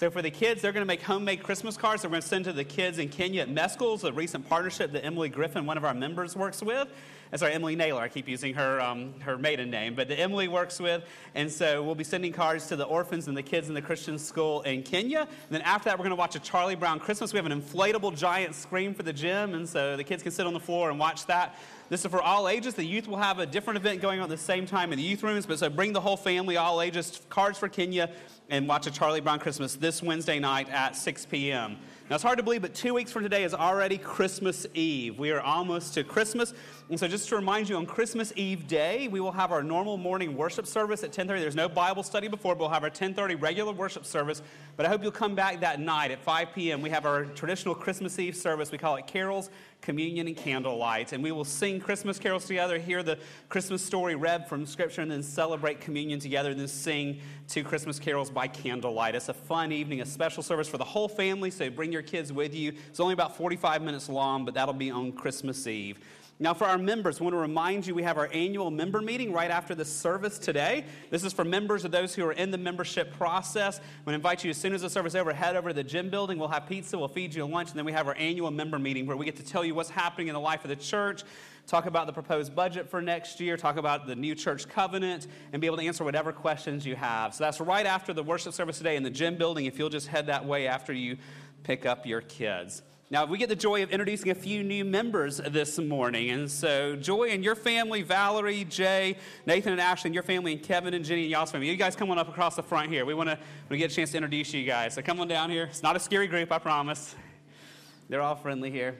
So for the kids, they're going to make homemade Christmas cards. They're going to send to the kids in Kenya at Mescal's, a recent partnership that Emily Griffin, one of our members, works with. Uh, sorry, Emily Naylor. I keep using her, um, her maiden name, but that Emily works with. And so we'll be sending cards to the orphans and the kids in the Christian school in Kenya. And then after that, we're going to watch a Charlie Brown Christmas. We have an inflatable giant screen for the gym, and so the kids can sit on the floor and watch that. This is for all ages. The youth will have a different event going on at the same time in the youth rooms, but so bring the whole family, all ages, cards for Kenya, and watch a Charlie Brown Christmas this Wednesday night at 6 p.m. Now, it's hard to believe, but two weeks from today is already Christmas Eve. We are almost to Christmas. And so, just to remind you, on Christmas Eve day, we will have our normal morning worship service at 10:30. There's no Bible study before, but we'll have our 10:30 regular worship service. But I hope you'll come back that night at 5 p.m. We have our traditional Christmas Eve service. We call it carols, communion, and candlelight, and we will sing Christmas carols together, hear the Christmas story read from Scripture, and then celebrate communion together, and then sing two Christmas carols by candlelight. It's a fun evening, a special service for the whole family. So bring your kids with you. It's only about 45 minutes long, but that'll be on Christmas Eve. Now, for our members, I want to remind you we have our annual member meeting right after the service today. This is for members of those who are in the membership process. I'm going to invite you as soon as the service is over, head over to the gym building. We'll have pizza, we'll feed you a lunch, and then we have our annual member meeting where we get to tell you what's happening in the life of the church, talk about the proposed budget for next year, talk about the new church covenant, and be able to answer whatever questions you have. So that's right after the worship service today in the gym building if you'll just head that way after you pick up your kids. Now, if we get the joy of introducing a few new members this morning. And so, Joy and your family, Valerie, Jay, Nathan and Ashley, and your family, and Kevin and Jenny and y'all's family, you guys come on up across the front here. We want to get a chance to introduce you guys. So, come on down here. It's not a scary group, I promise. They're all friendly here.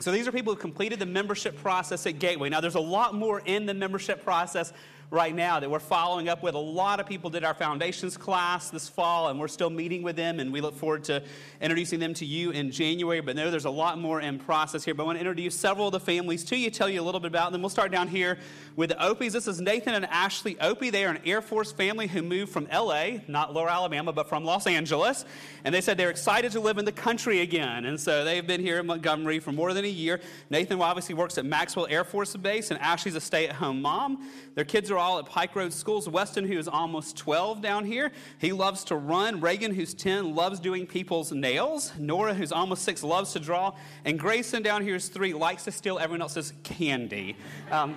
So, these are people who completed the membership process at Gateway. Now, there's a lot more in the membership process right now that we're following up with. A lot of people did our foundations class this fall, and we're still meeting with them, and we look forward to introducing them to you in January. But no, there's a lot more in process here. But I want to introduce several of the families to you, tell you a little bit about them. We'll start down here with the Opies. This is Nathan and Ashley Opie. They are an Air Force family who moved from LA, not Lower Alabama, but from Los Angeles. And they said they're excited to live in the country again. And so they've been here in Montgomery for more than a year. Nathan obviously works at Maxwell Air Force Base, and Ashley's a stay at home mom. Their kids are all at Pike Road Schools. Weston, who is almost 12 down here, he loves to run. Reagan, who's 10, loves doing people's nails. Nora, who's almost six, loves to draw. And Grayson, down here, is three, likes to steal everyone else's candy. Um,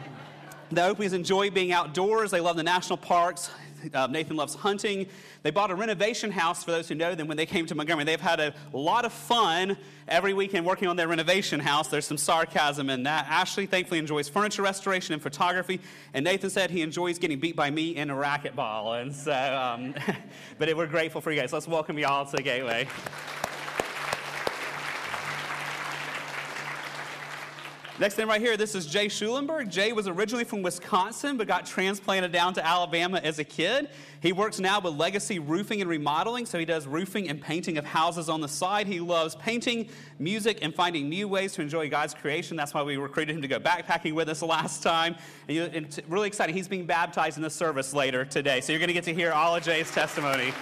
the Opies enjoy being outdoors. They love the national parks. Uh, Nathan loves hunting. They bought a renovation house, for those who know them, when they came to Montgomery. They've had a lot of fun every weekend working on their renovation house. There's some sarcasm in that. Ashley thankfully enjoys furniture restoration and photography, and Nathan said he enjoys getting beat by me in a racquetball. And so, um, but we're grateful for you guys. Let's welcome you all to the Gateway. Next thing right here, this is Jay Schulenberg. Jay was originally from Wisconsin, but got transplanted down to Alabama as a kid. He works now with Legacy Roofing and Remodeling, so he does roofing and painting of houses on the side. He loves painting, music, and finding new ways to enjoy God's creation. That's why we recruited him to go backpacking with us last time. And it's really exciting. He's being baptized in the service later today, so you're going to get to hear all of Jay's testimony.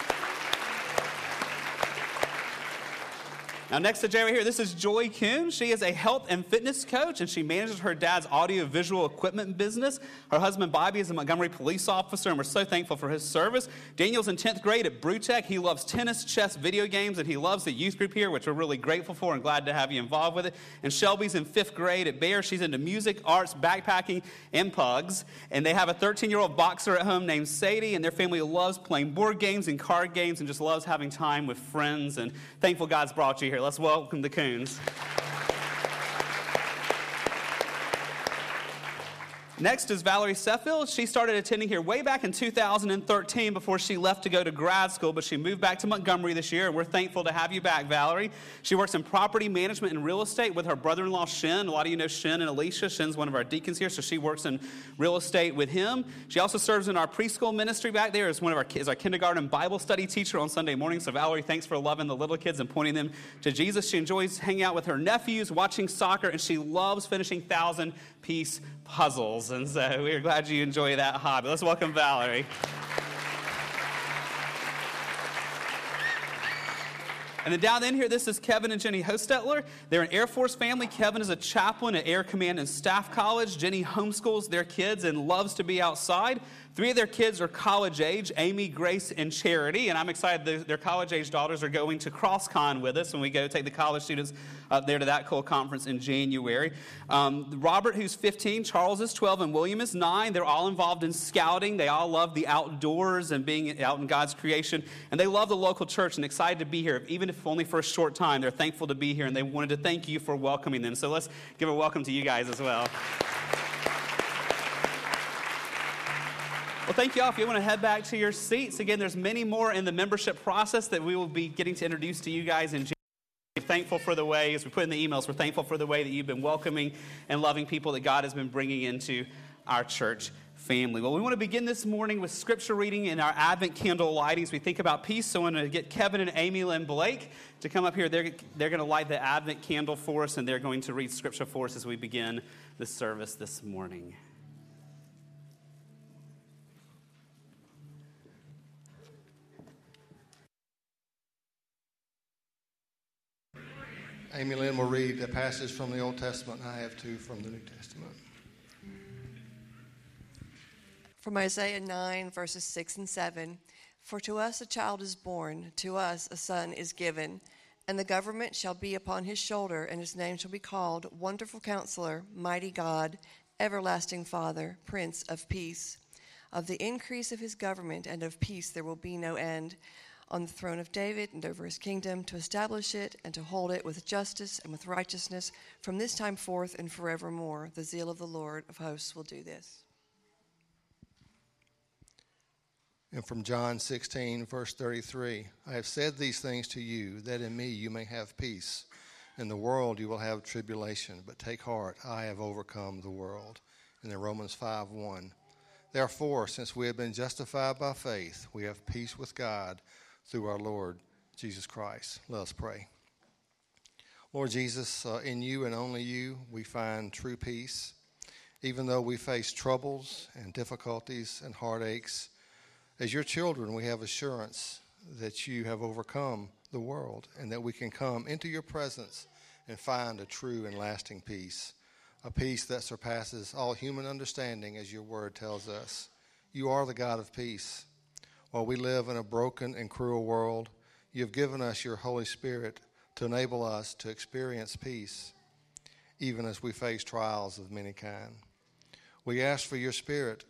Now, next to Jay right here, this is Joy Kuhn. She is a health and fitness coach, and she manages her dad's audio-visual equipment business. Her husband, Bobby, is a Montgomery police officer, and we're so thankful for his service. Daniel's in 10th grade at Brewtech. He loves tennis, chess, video games, and he loves the youth group here, which we're really grateful for and glad to have you involved with it. And Shelby's in 5th grade at Bear. She's into music, arts, backpacking, and pugs. And they have a 13-year-old boxer at home named Sadie, and their family loves playing board games and card games and just loves having time with friends. And thankful God's brought you here. Let's welcome the Coons. Next is Valerie Seffield. She started attending here way back in 2013 before she left to go to grad school, but she moved back to Montgomery this year, and we're thankful to have you back, Valerie. She works in property management and real estate with her brother in law, Shin. A lot of you know Shin and Alicia. Shin's one of our deacons here, so she works in real estate with him. She also serves in our preschool ministry back there as one of our kids, our kindergarten Bible study teacher on Sunday morning. So, Valerie, thanks for loving the little kids and pointing them to Jesus. She enjoys hanging out with her nephews, watching soccer, and she loves finishing thousand piece puzzles. And so we're glad you enjoy that hobby. Let's welcome Valerie. And then down in here, this is Kevin and Jenny Hostetler. They're an Air Force family. Kevin is a chaplain at Air Command and Staff College. Jenny homeschools their kids and loves to be outside. Three of their kids are college age Amy, Grace, and Charity. And I'm excited their college age daughters are going to CrossCon with us when we go take the college students up there to that cool conference in January. Um, Robert, who's 15, Charles is 12, and William is 9. They're all involved in scouting. They all love the outdoors and being out in God's creation. And they love the local church and excited to be here, even if only for a short time. They're thankful to be here, and they wanted to thank you for welcoming them. So let's give a welcome to you guys as well. Well, thank you all. If you want to head back to your seats, again, there's many more in the membership process that we will be getting to introduce to you guys in January. We're thankful for the way, as we put in the emails, we're thankful for the way that you've been welcoming and loving people that God has been bringing into our church family. Well, we want to begin this morning with scripture reading in our Advent candle lighting as we think about peace. So I want to get Kevin and Amy Lynn Blake to come up here. They're, they're going to light the Advent candle for us, and they're going to read scripture for us as we begin the service this morning. Amy Lynn will read a passage from the Old Testament, and I have two from the New Testament. From Isaiah 9, verses 6 and 7 For to us a child is born, to us a son is given, and the government shall be upon his shoulder, and his name shall be called Wonderful Counselor, Mighty God, Everlasting Father, Prince of Peace. Of the increase of his government and of peace there will be no end on the throne of David and over his kingdom, to establish it and to hold it with justice and with righteousness from this time forth and forevermore. The zeal of the Lord of hosts will do this. And from John 16, verse 33 I have said these things to you, that in me you may have peace. In the world you will have tribulation, but take heart, I have overcome the world. And then Romans 5 1. Therefore, since we have been justified by faith, we have peace with God through our Lord Jesus Christ. Let us pray. Lord Jesus, uh, in you and only you, we find true peace. Even though we face troubles and difficulties and heartaches, as your children, we have assurance that you have overcome the world and that we can come into your presence and find a true and lasting peace, a peace that surpasses all human understanding, as your word tells us. You are the God of peace. While we live in a broken and cruel world, you have given us your Holy Spirit to enable us to experience peace, even as we face trials of many kind. We ask for your Spirit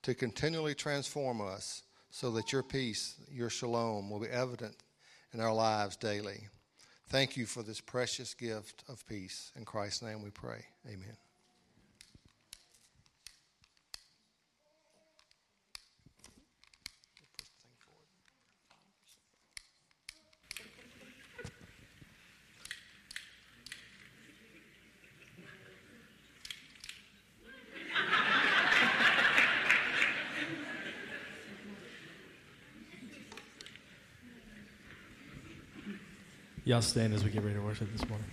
to continually transform us so that your peace, your shalom, will be evident in our lives daily. Thank you for this precious gift of peace. In Christ's name we pray. Amen. Y'all stand as we get ready to worship this morning.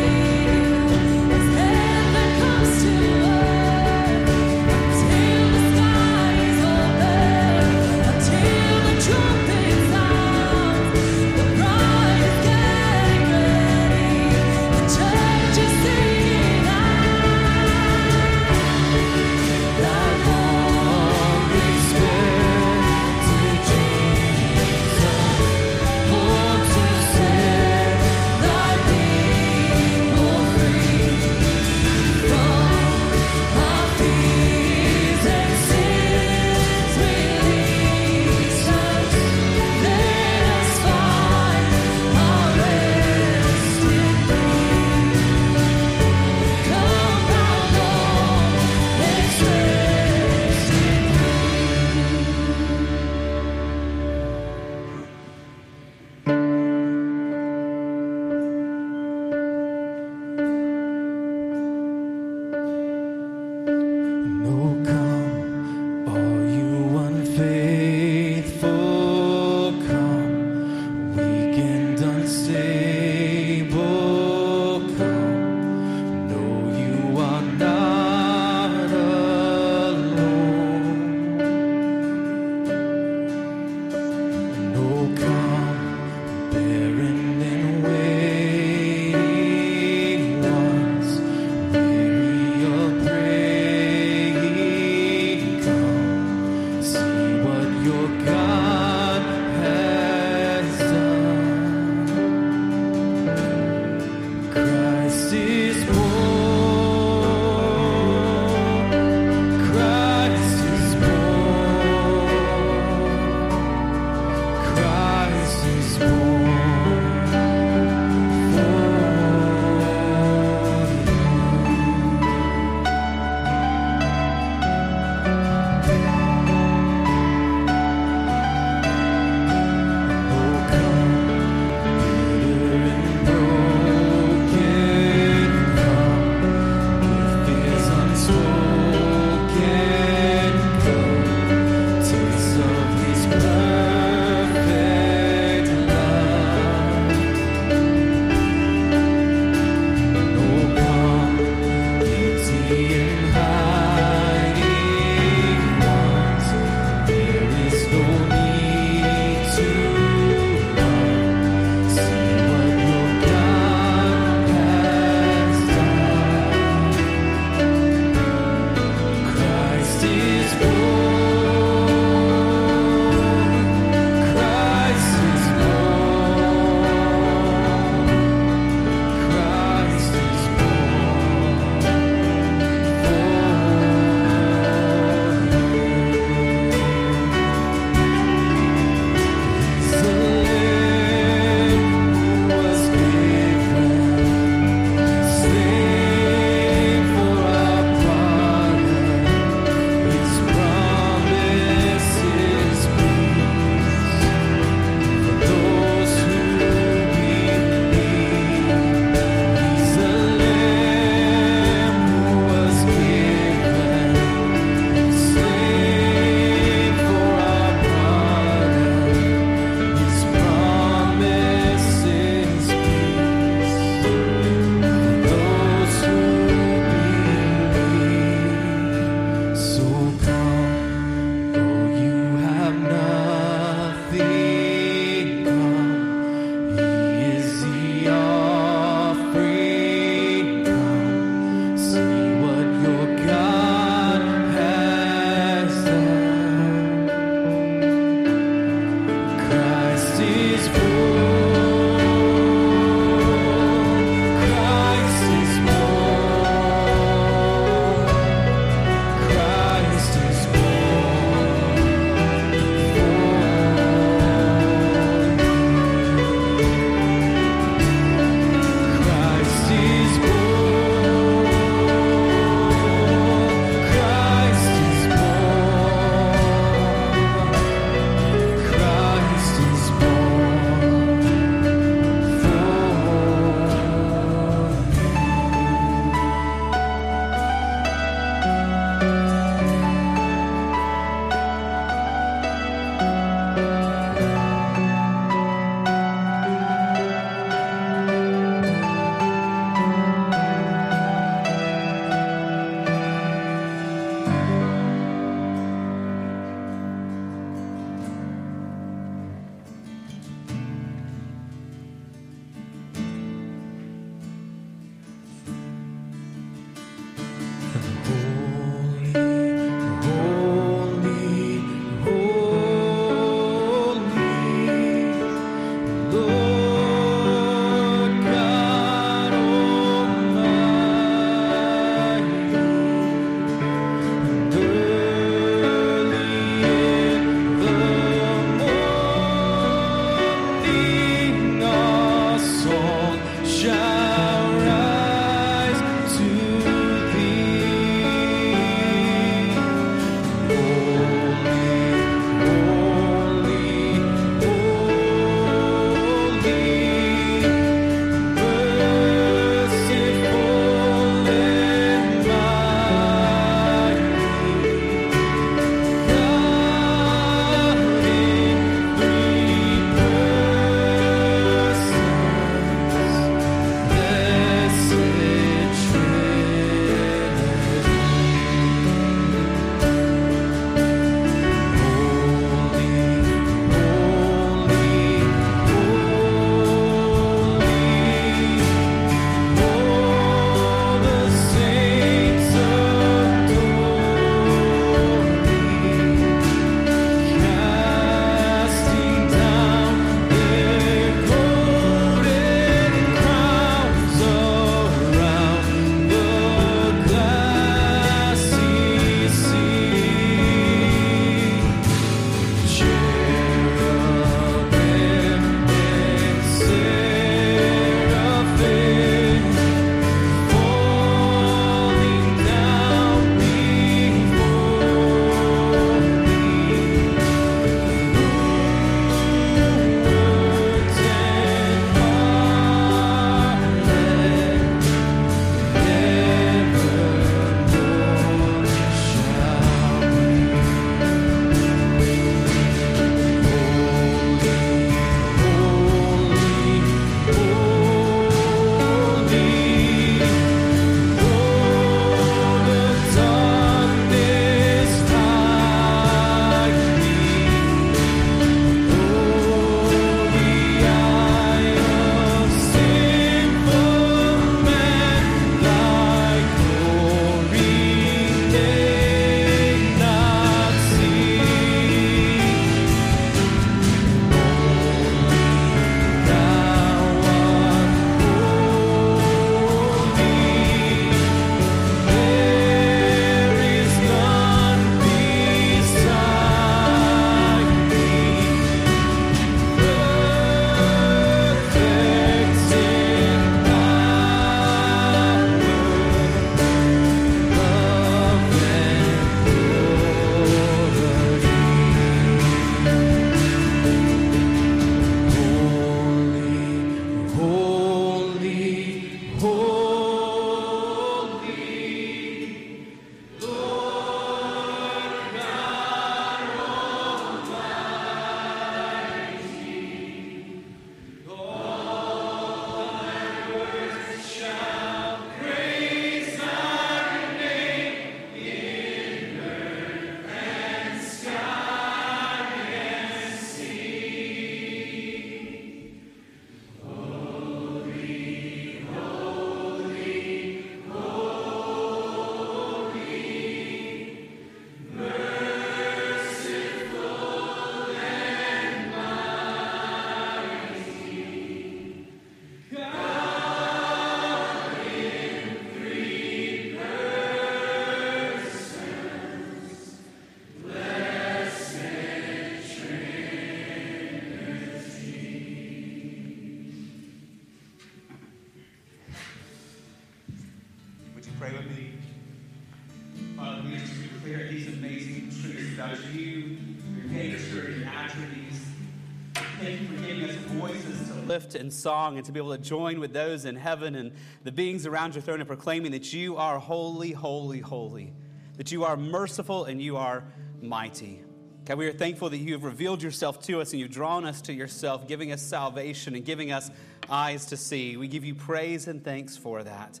In song and to be able to join with those in heaven and the beings around your throne and proclaiming that you are holy, holy, holy, that you are merciful and you are mighty. God, we are thankful that you have revealed yourself to us and you've drawn us to yourself, giving us salvation and giving us eyes to see. We give you praise and thanks for that.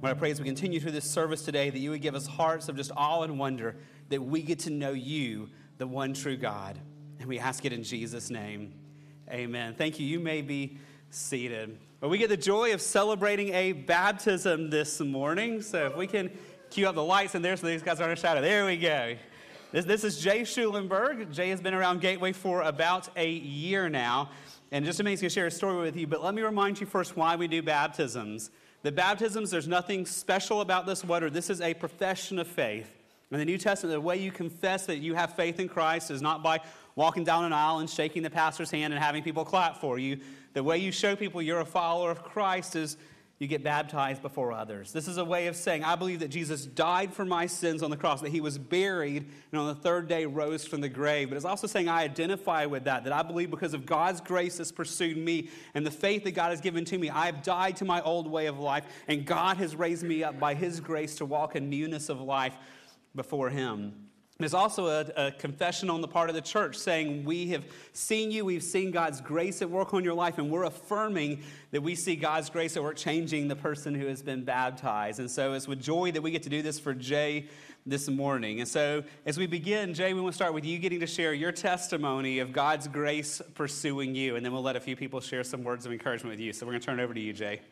What I pray as we continue through this service today, that you would give us hearts of just awe and wonder that we get to know you, the one true God. And we ask it in Jesus' name. Amen. Thank you. You may be seated. But we get the joy of celebrating a baptism this morning. So if we can cue up the lights in there so these guys aren't shadow. There we go. This, this is Jay Schulenberg. Jay has been around Gateway for about a year now. And just a minute, he's going to share a story with you. But let me remind you first why we do baptisms. The baptisms, there's nothing special about this water. This is a profession of faith. In the New Testament, the way you confess that you have faith in Christ is not by walking down an aisle and shaking the pastor's hand and having people clap for you. The way you show people you're a follower of Christ is you get baptized before others. This is a way of saying, I believe that Jesus died for my sins on the cross, that he was buried, and on the third day rose from the grave. But it's also saying, I identify with that, that I believe because of God's grace has pursued me and the faith that God has given to me, I have died to my old way of life, and God has raised me up by his grace to walk in newness of life before him. There's also a, a, confession on the part of the church saying, We have seen you, we've seen God's grace at work on your life, and we're affirming that we see God's grace at work changing the person who has been baptized. And so it's with joy that we get to do this for Jay this morning. And so as we begin, Jay, we want to start with you getting to share your testimony of God's grace pursuing you, and then we'll let a few people share some words of encouragement with you. So we're going to turn it over to you, Jay.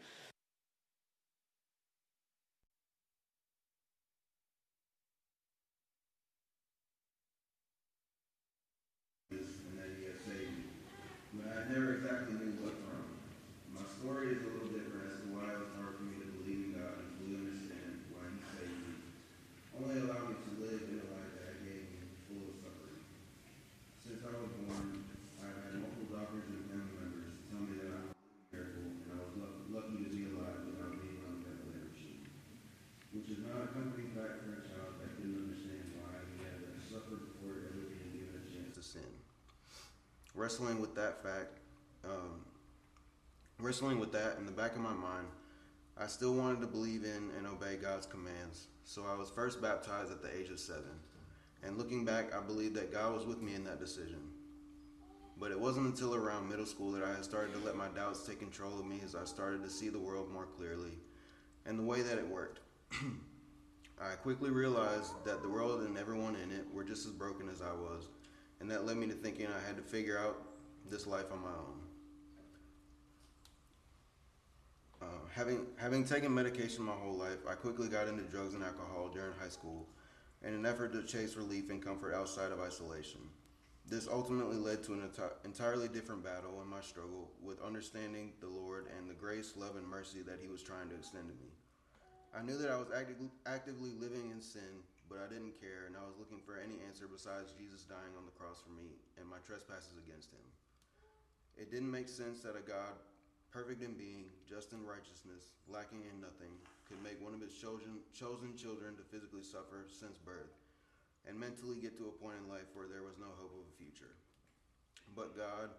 Wrestling with that fact, um, wrestling with that in the back of my mind, I still wanted to believe in and obey God's commands. So I was first baptized at the age of seven. And looking back, I believe that God was with me in that decision. But it wasn't until around middle school that I had started to let my doubts take control of me as I started to see the world more clearly and the way that it worked. I quickly realized that the world and everyone in it were just as broken as I was and that led me to thinking I had to figure out this life on my own. Uh, having having taken medication my whole life, I quickly got into drugs and alcohol during high school, in an effort to chase relief and comfort outside of isolation. This ultimately led to an enti- entirely different battle in my struggle with understanding the Lord and the grace, love, and mercy that He was trying to extend to me. I knew that I was acti- actively living in sin but I didn't care, and I was looking for any answer besides Jesus dying on the cross for me and my trespasses against him. It didn't make sense that a God, perfect in being, just in righteousness, lacking in nothing, could make one of his chosen, chosen children to physically suffer since birth and mentally get to a point in life where there was no hope of a future. But God,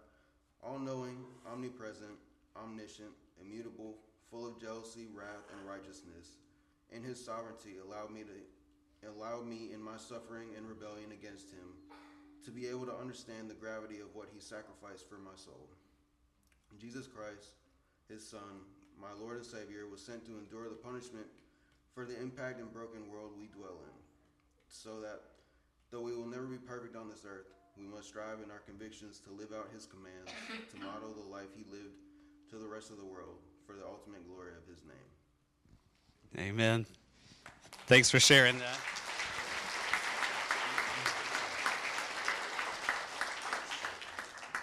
all knowing, omnipresent, omniscient, immutable, full of jealousy, wrath, and righteousness, in his sovereignty allowed me to allowed me in my suffering and rebellion against him to be able to understand the gravity of what he sacrificed for my soul. Jesus Christ, his Son, my Lord and Savior, was sent to endure the punishment for the impact and broken world we dwell in, so that though we will never be perfect on this earth, we must strive in our convictions to live out his commands, to model the life he lived to the rest of the world for the ultimate glory of his name. Amen. Thanks for sharing that.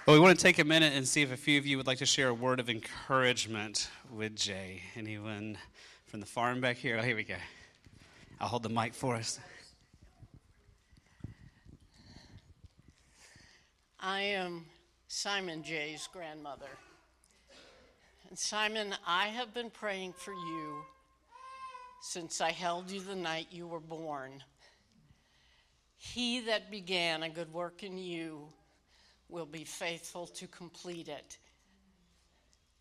Well, we want to take a minute and see if a few of you would like to share a word of encouragement with Jay. Anyone from the farm back here? Oh, here we go. I'll hold the mic for us. I am Simon Jay's grandmother. And Simon, I have been praying for you since I held you the night you were born. He that began a good work in you will be faithful to complete it.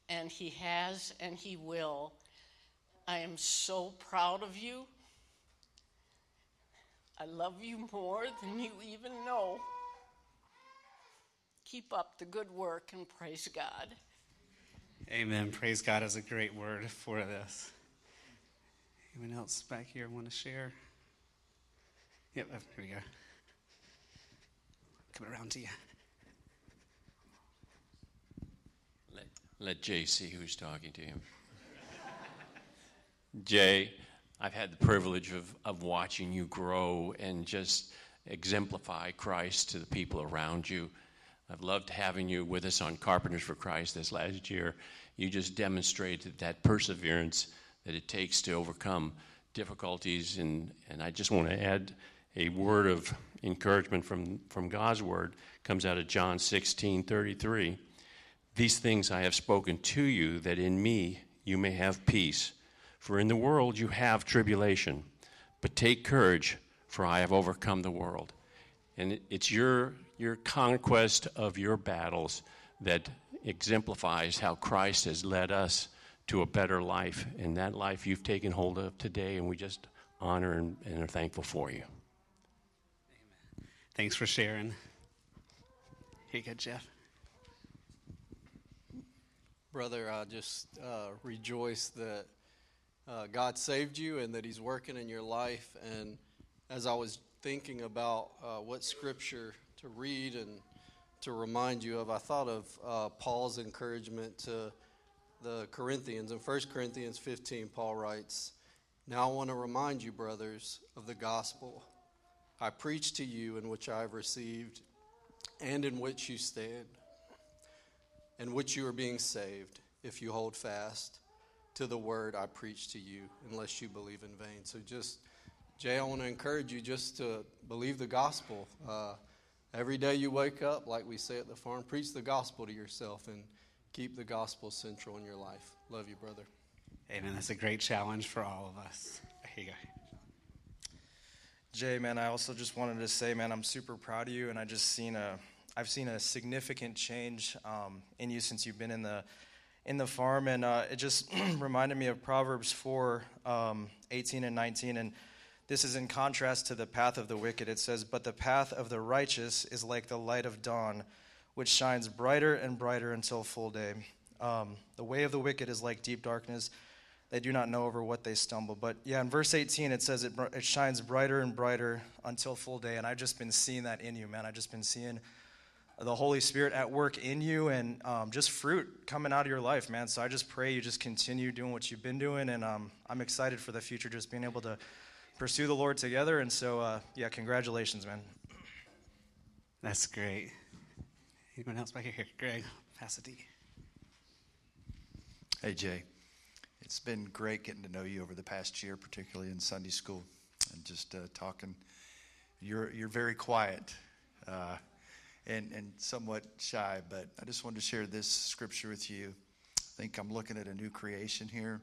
And he has and he will. I am so proud of you. I love you more than you even know. Keep up the good work and praise God. Amen. Praise God is a great word for this. Anyone else back here want to share? Yep, oh, here we go. Coming around to you. Let, let Jay see who's talking to him. Jay, I've had the privilege of, of watching you grow and just exemplify Christ to the people around you. I've loved having you with us on Carpenters for Christ this last year. You just demonstrated that perseverance that it takes to overcome difficulties. And, and I just want to add a word of encouragement from, from God's word. Comes out of John 16 33. These things I have spoken to you, that in me you may have peace. For in the world you have tribulation, but take courage, for I have overcome the world. And it's your, your conquest of your battles that exemplifies how Christ has led us to a better life. And that life you've taken hold of today, and we just honor and, and are thankful for you. Amen. Thanks for sharing. Here you go, Jeff. Brother, I just uh, rejoice that uh, God saved you and that He's working in your life. And as I was thinking about uh, what scripture to read and to remind you of, I thought of uh, Paul's encouragement to the Corinthians. In 1 Corinthians 15, Paul writes, Now I want to remind you, brothers, of the gospel I preached to you, in which I have received, and in which you stand, in which you are being saved, if you hold fast to the word I preach to you, unless you believe in vain. So just, Jay, I want to encourage you just to believe the gospel. Uh, every day you wake up, like we say at the farm, preach the gospel to yourself and keep the gospel central in your life. Love you, brother. Amen. That's a great challenge for all of us. Here you go. Jay, man, I also just wanted to say, man, I'm super proud of you, and I just seen a, I've seen a significant change um, in you since you've been in the, in the farm, and uh, it just reminded me of Proverbs 4, um, 18 and 19, and this is in contrast to the path of the wicked. It says, "But the path of the righteous is like the light of dawn, which shines brighter and brighter until full day. Um, the way of the wicked is like deep darkness." they do not know over what they stumble. But yeah, in verse 18, it says it, it shines brighter and brighter until full day. And I've just been seeing that in you, man. I've just been seeing the Holy Spirit at work in you and um, just fruit coming out of your life, man. So I just pray you just continue doing what you've been doing. And um, I'm excited for the future, just being able to pursue the Lord together. And so, uh, yeah, congratulations, man. That's great. Anyone else back here? Greg, pass. Hey, Jay. It's been great getting to know you over the past year, particularly in Sunday school, and just uh, talking. You're you're very quiet, uh, and and somewhat shy, but I just wanted to share this scripture with you. I think I'm looking at a new creation here,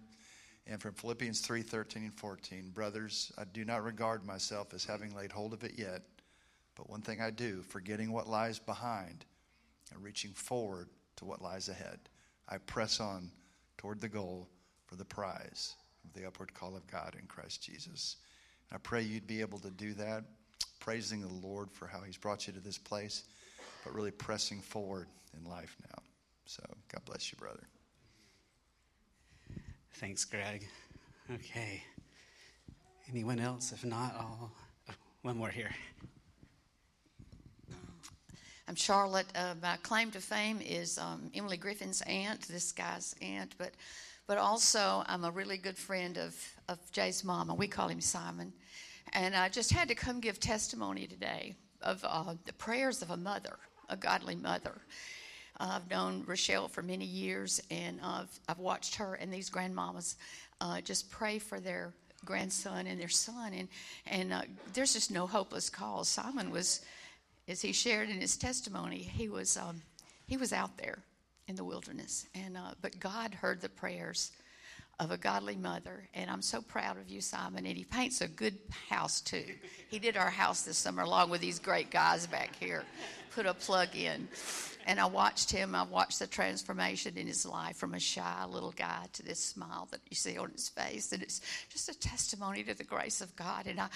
and from Philippians three thirteen and fourteen, brothers, I do not regard myself as having laid hold of it yet, but one thing I do, forgetting what lies behind, and reaching forward to what lies ahead, I press on toward the goal for the prize of the upward call of God in Christ Jesus. And I pray you'd be able to do that, praising the Lord for how He's brought you to this place, but really pressing forward in life now. So, God bless you, brother. Thanks, Greg. Okay. Anyone else? If not, I'll. Oh, one more here. I'm Charlotte. Uh, my claim to fame is um, Emily Griffin's aunt, this guy's aunt, but but also I'm a really good friend of, of Jay's mama. We call him Simon. And I just had to come give testimony today of uh, the prayers of a mother, a godly mother. Uh, I've known Rochelle for many years, and I've, I've watched her and these grandmamas uh, just pray for their grandson and their son. And, and uh, there's just no hopeless cause. Simon was, as he shared in his testimony, he was, um, he was out there in the wilderness. And uh, but God heard the prayers of a godly mother. And I'm so proud of you, Simon. And he paints a good house, too. He did our house this summer along with these great guys back here. Put a plug in. And I watched him, I watched the transformation in his life from a shy little guy to this smile that you see on his face. And it's just a testimony to the grace of God. And I,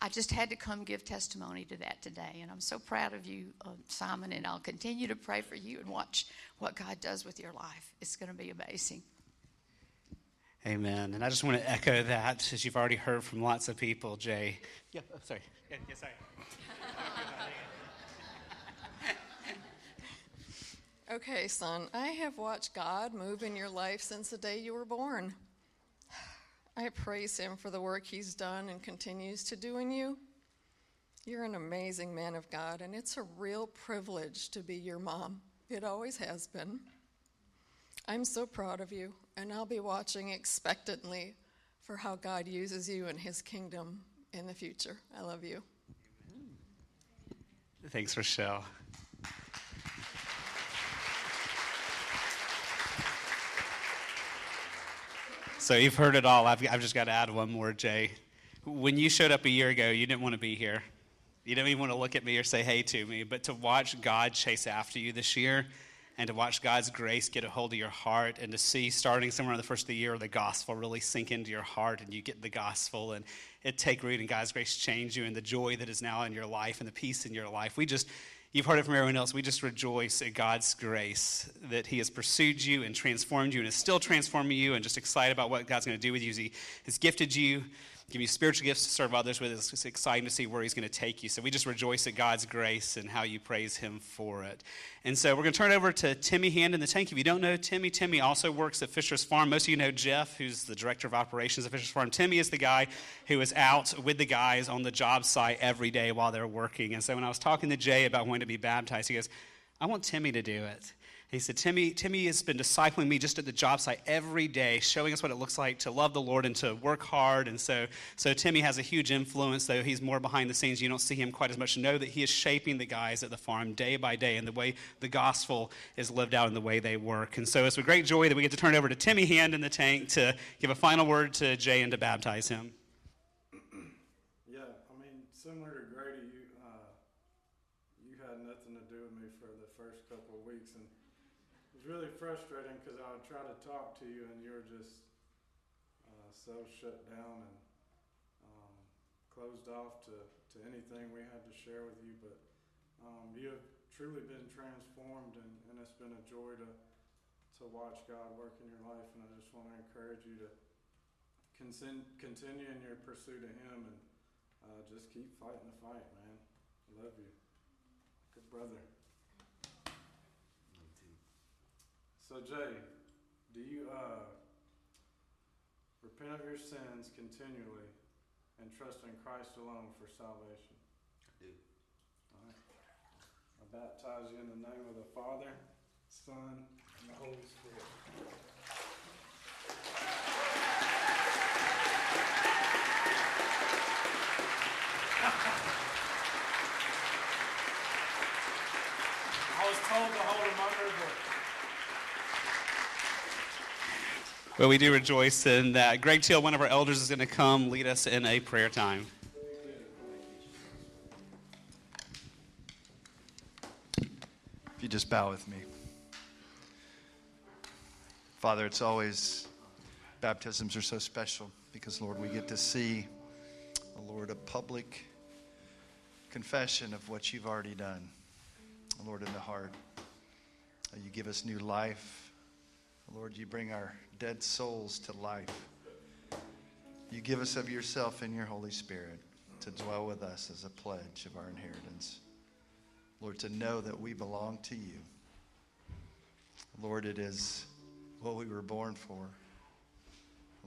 I just had to come give testimony to that today. And I'm so proud of you, uh, Simon. And I'll continue to pray for you and watch what God does with your life. It's going to be amazing. Amen. And I just want to echo that, as you've already heard from lots of people, Jay. Yeah, oh, sorry. Yeah, yeah, sorry. Okay, son, I have watched God move in your life since the day you were born. I praise Him for the work He's done and continues to do in you. You're an amazing man of God, and it's a real privilege to be your mom. It always has been. I'm so proud of you, and I'll be watching expectantly for how God uses you in His kingdom in the future. I love you. Thanks, Rochelle. So you've heard it all. I've, I've just got to add one more, Jay. When you showed up a year ago, you didn't want to be here. You didn't even want to look at me or say hey to me. But to watch God chase after you this year and to watch God's grace get a hold of your heart and to see starting somewhere in the first of the year the gospel really sink into your heart and you get the gospel and it take root and God's grace change you and the joy that is now in your life and the peace in your life. We just You've heard it from everyone else. We just rejoice at God's grace that He has pursued you and transformed you and is still transforming you, and just excited about what God's going to do with you. He has gifted you give you spiritual gifts to serve others with. It's exciting to see where He's going to take you. So we just rejoice at God's grace and how you praise Him for it. And so we're going to turn over to Timmy Hand in the tank. If you don't know Timmy, Timmy also works at Fisher's Farm. Most of you know Jeff, who's the director of operations at Fisher's Farm. Timmy is the guy who is out with the guys on the job site every day while they're working. And so when I was talking to Jay about wanting to be baptized, he goes, I want Timmy to do it. He said, Timmy, Timmy has been discipling me just at the job site every day, showing us what it looks like to love the Lord and to work hard. And so, so Timmy has a huge influence, though he's more behind the scenes. You don't see him quite as much. Know that he is shaping the guys at the farm day by day and the way the gospel is lived out in the way they work. And so it's with great joy that we get to turn over to Timmy Hand in the tank to give a final word to Jay and to baptize him. Yeah, I mean, similar to Grady, you, uh, you had nothing to do with me for the first couple of weeks. And really frustrating because I would try to talk to you and you were just uh, so shut down and um, closed off to, to anything we had to share with you. But um, you have truly been transformed and, and it's been a joy to, to watch God work in your life. And I just want to encourage you to continue in your pursuit of Him and uh, just keep fighting the fight, man. I love you. Good brother. So, Jay, do you uh, repent of your sins continually and trust in Christ alone for salvation? I do. All right. I baptize you in the name of the Father, Son, and the Holy Spirit. I was told to hold him under, but Well, we do rejoice in that. Greg Teal, one of our elders, is going to come lead us in a prayer time. If you just bow with me. Father, it's always, baptisms are so special because, Lord, we get to see, oh Lord, a public confession of what you've already done, oh Lord, in the heart. You give us new life. Lord, you bring our dead souls to life. You give us of yourself in your Holy Spirit to dwell with us as a pledge of our inheritance. Lord, to know that we belong to you. Lord, it is what we were born for.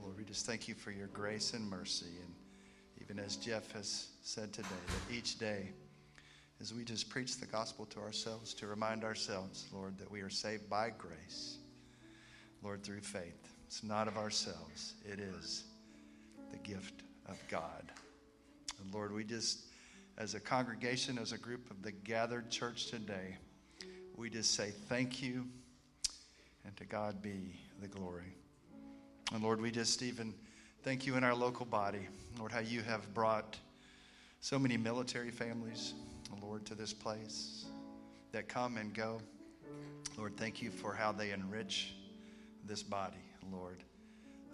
Lord, we just thank you for your grace and mercy. And even as Jeff has said today, that each day, as we just preach the gospel to ourselves, to remind ourselves, Lord, that we are saved by grace Lord, through faith. It's not of ourselves, it is the gift of God. And Lord, we just, as a congregation, as a group of the gathered church today, we just say thank you and to God be the glory. And Lord, we just even thank you in our local body, Lord, how you have brought so many military families, Lord, to this place that come and go. Lord, thank you for how they enrich this body, Lord.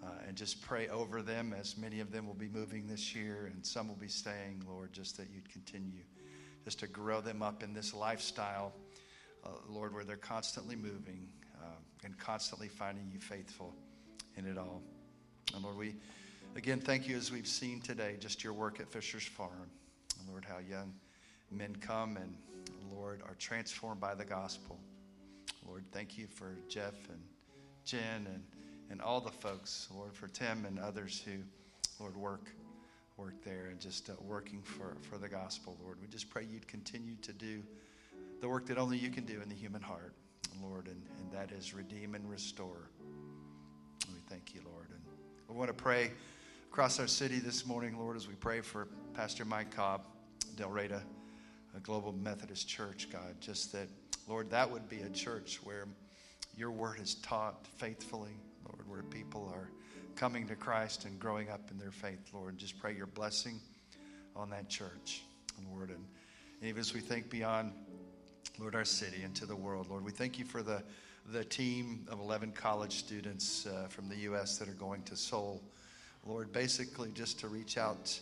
Uh, and just pray over them as many of them will be moving this year and some will be staying, Lord, just that you'd continue just to grow them up in this lifestyle, uh, Lord, where they're constantly moving uh, and constantly finding you faithful in it all. And Lord, we again thank you as we've seen today, just your work at Fisher's Farm. Lord, how young men come and, Lord, are transformed by the gospel. Lord, thank you for Jeff and Jen and, and all the folks, Lord, for Tim and others who, Lord, work work there and just uh, working for, for the gospel, Lord. We just pray you'd continue to do the work that only you can do in the human heart, Lord, and, and that is redeem and restore. We thank you, Lord. And we want to pray across our city this morning, Lord, as we pray for Pastor Mike Cobb, Del Reyta, a Global Methodist Church, God, just that, Lord, that would be a church where your word is taught faithfully, Lord, where people are coming to Christ and growing up in their faith, Lord. Just pray your blessing on that church, Lord. And even as we think beyond, Lord, our city and to the world, Lord, we thank you for the, the team of 11 college students uh, from the U.S. that are going to Seoul, Lord, basically just to reach out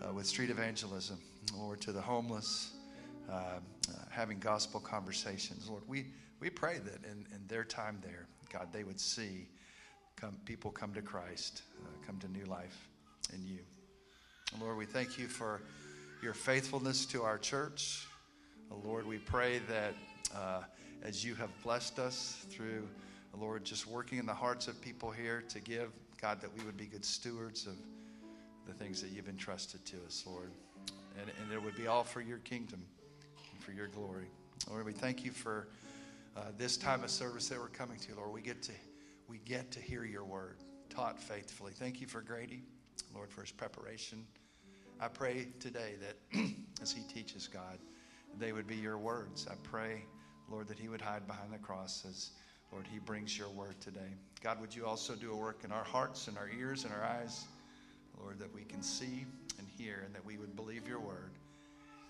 uh, with street evangelism, Lord, to the homeless, uh, uh having gospel conversations. Lord, we, we pray that in, in their time there, God, they would see come, people come to Christ, uh, come to new life in you. And Lord, we thank you for your faithfulness to our church. Lord, we pray that uh, as you have blessed us through, Lord, just working in the hearts of people here to give, God, that we would be good stewards of the things that you've entrusted to us, Lord. And, and it would be all for your kingdom and for your glory. Lord, we thank you for uh, this time of service that we're coming to, Lord. We get to we get to hear your word taught faithfully. Thank you for Grady, Lord, for his preparation. I pray today that as he teaches God, they would be your words. I pray, Lord, that he would hide behind the cross as, Lord, he brings your word today. God, would you also do a work in our hearts and our ears and our eyes, Lord, that we can see and hear and that we would believe your word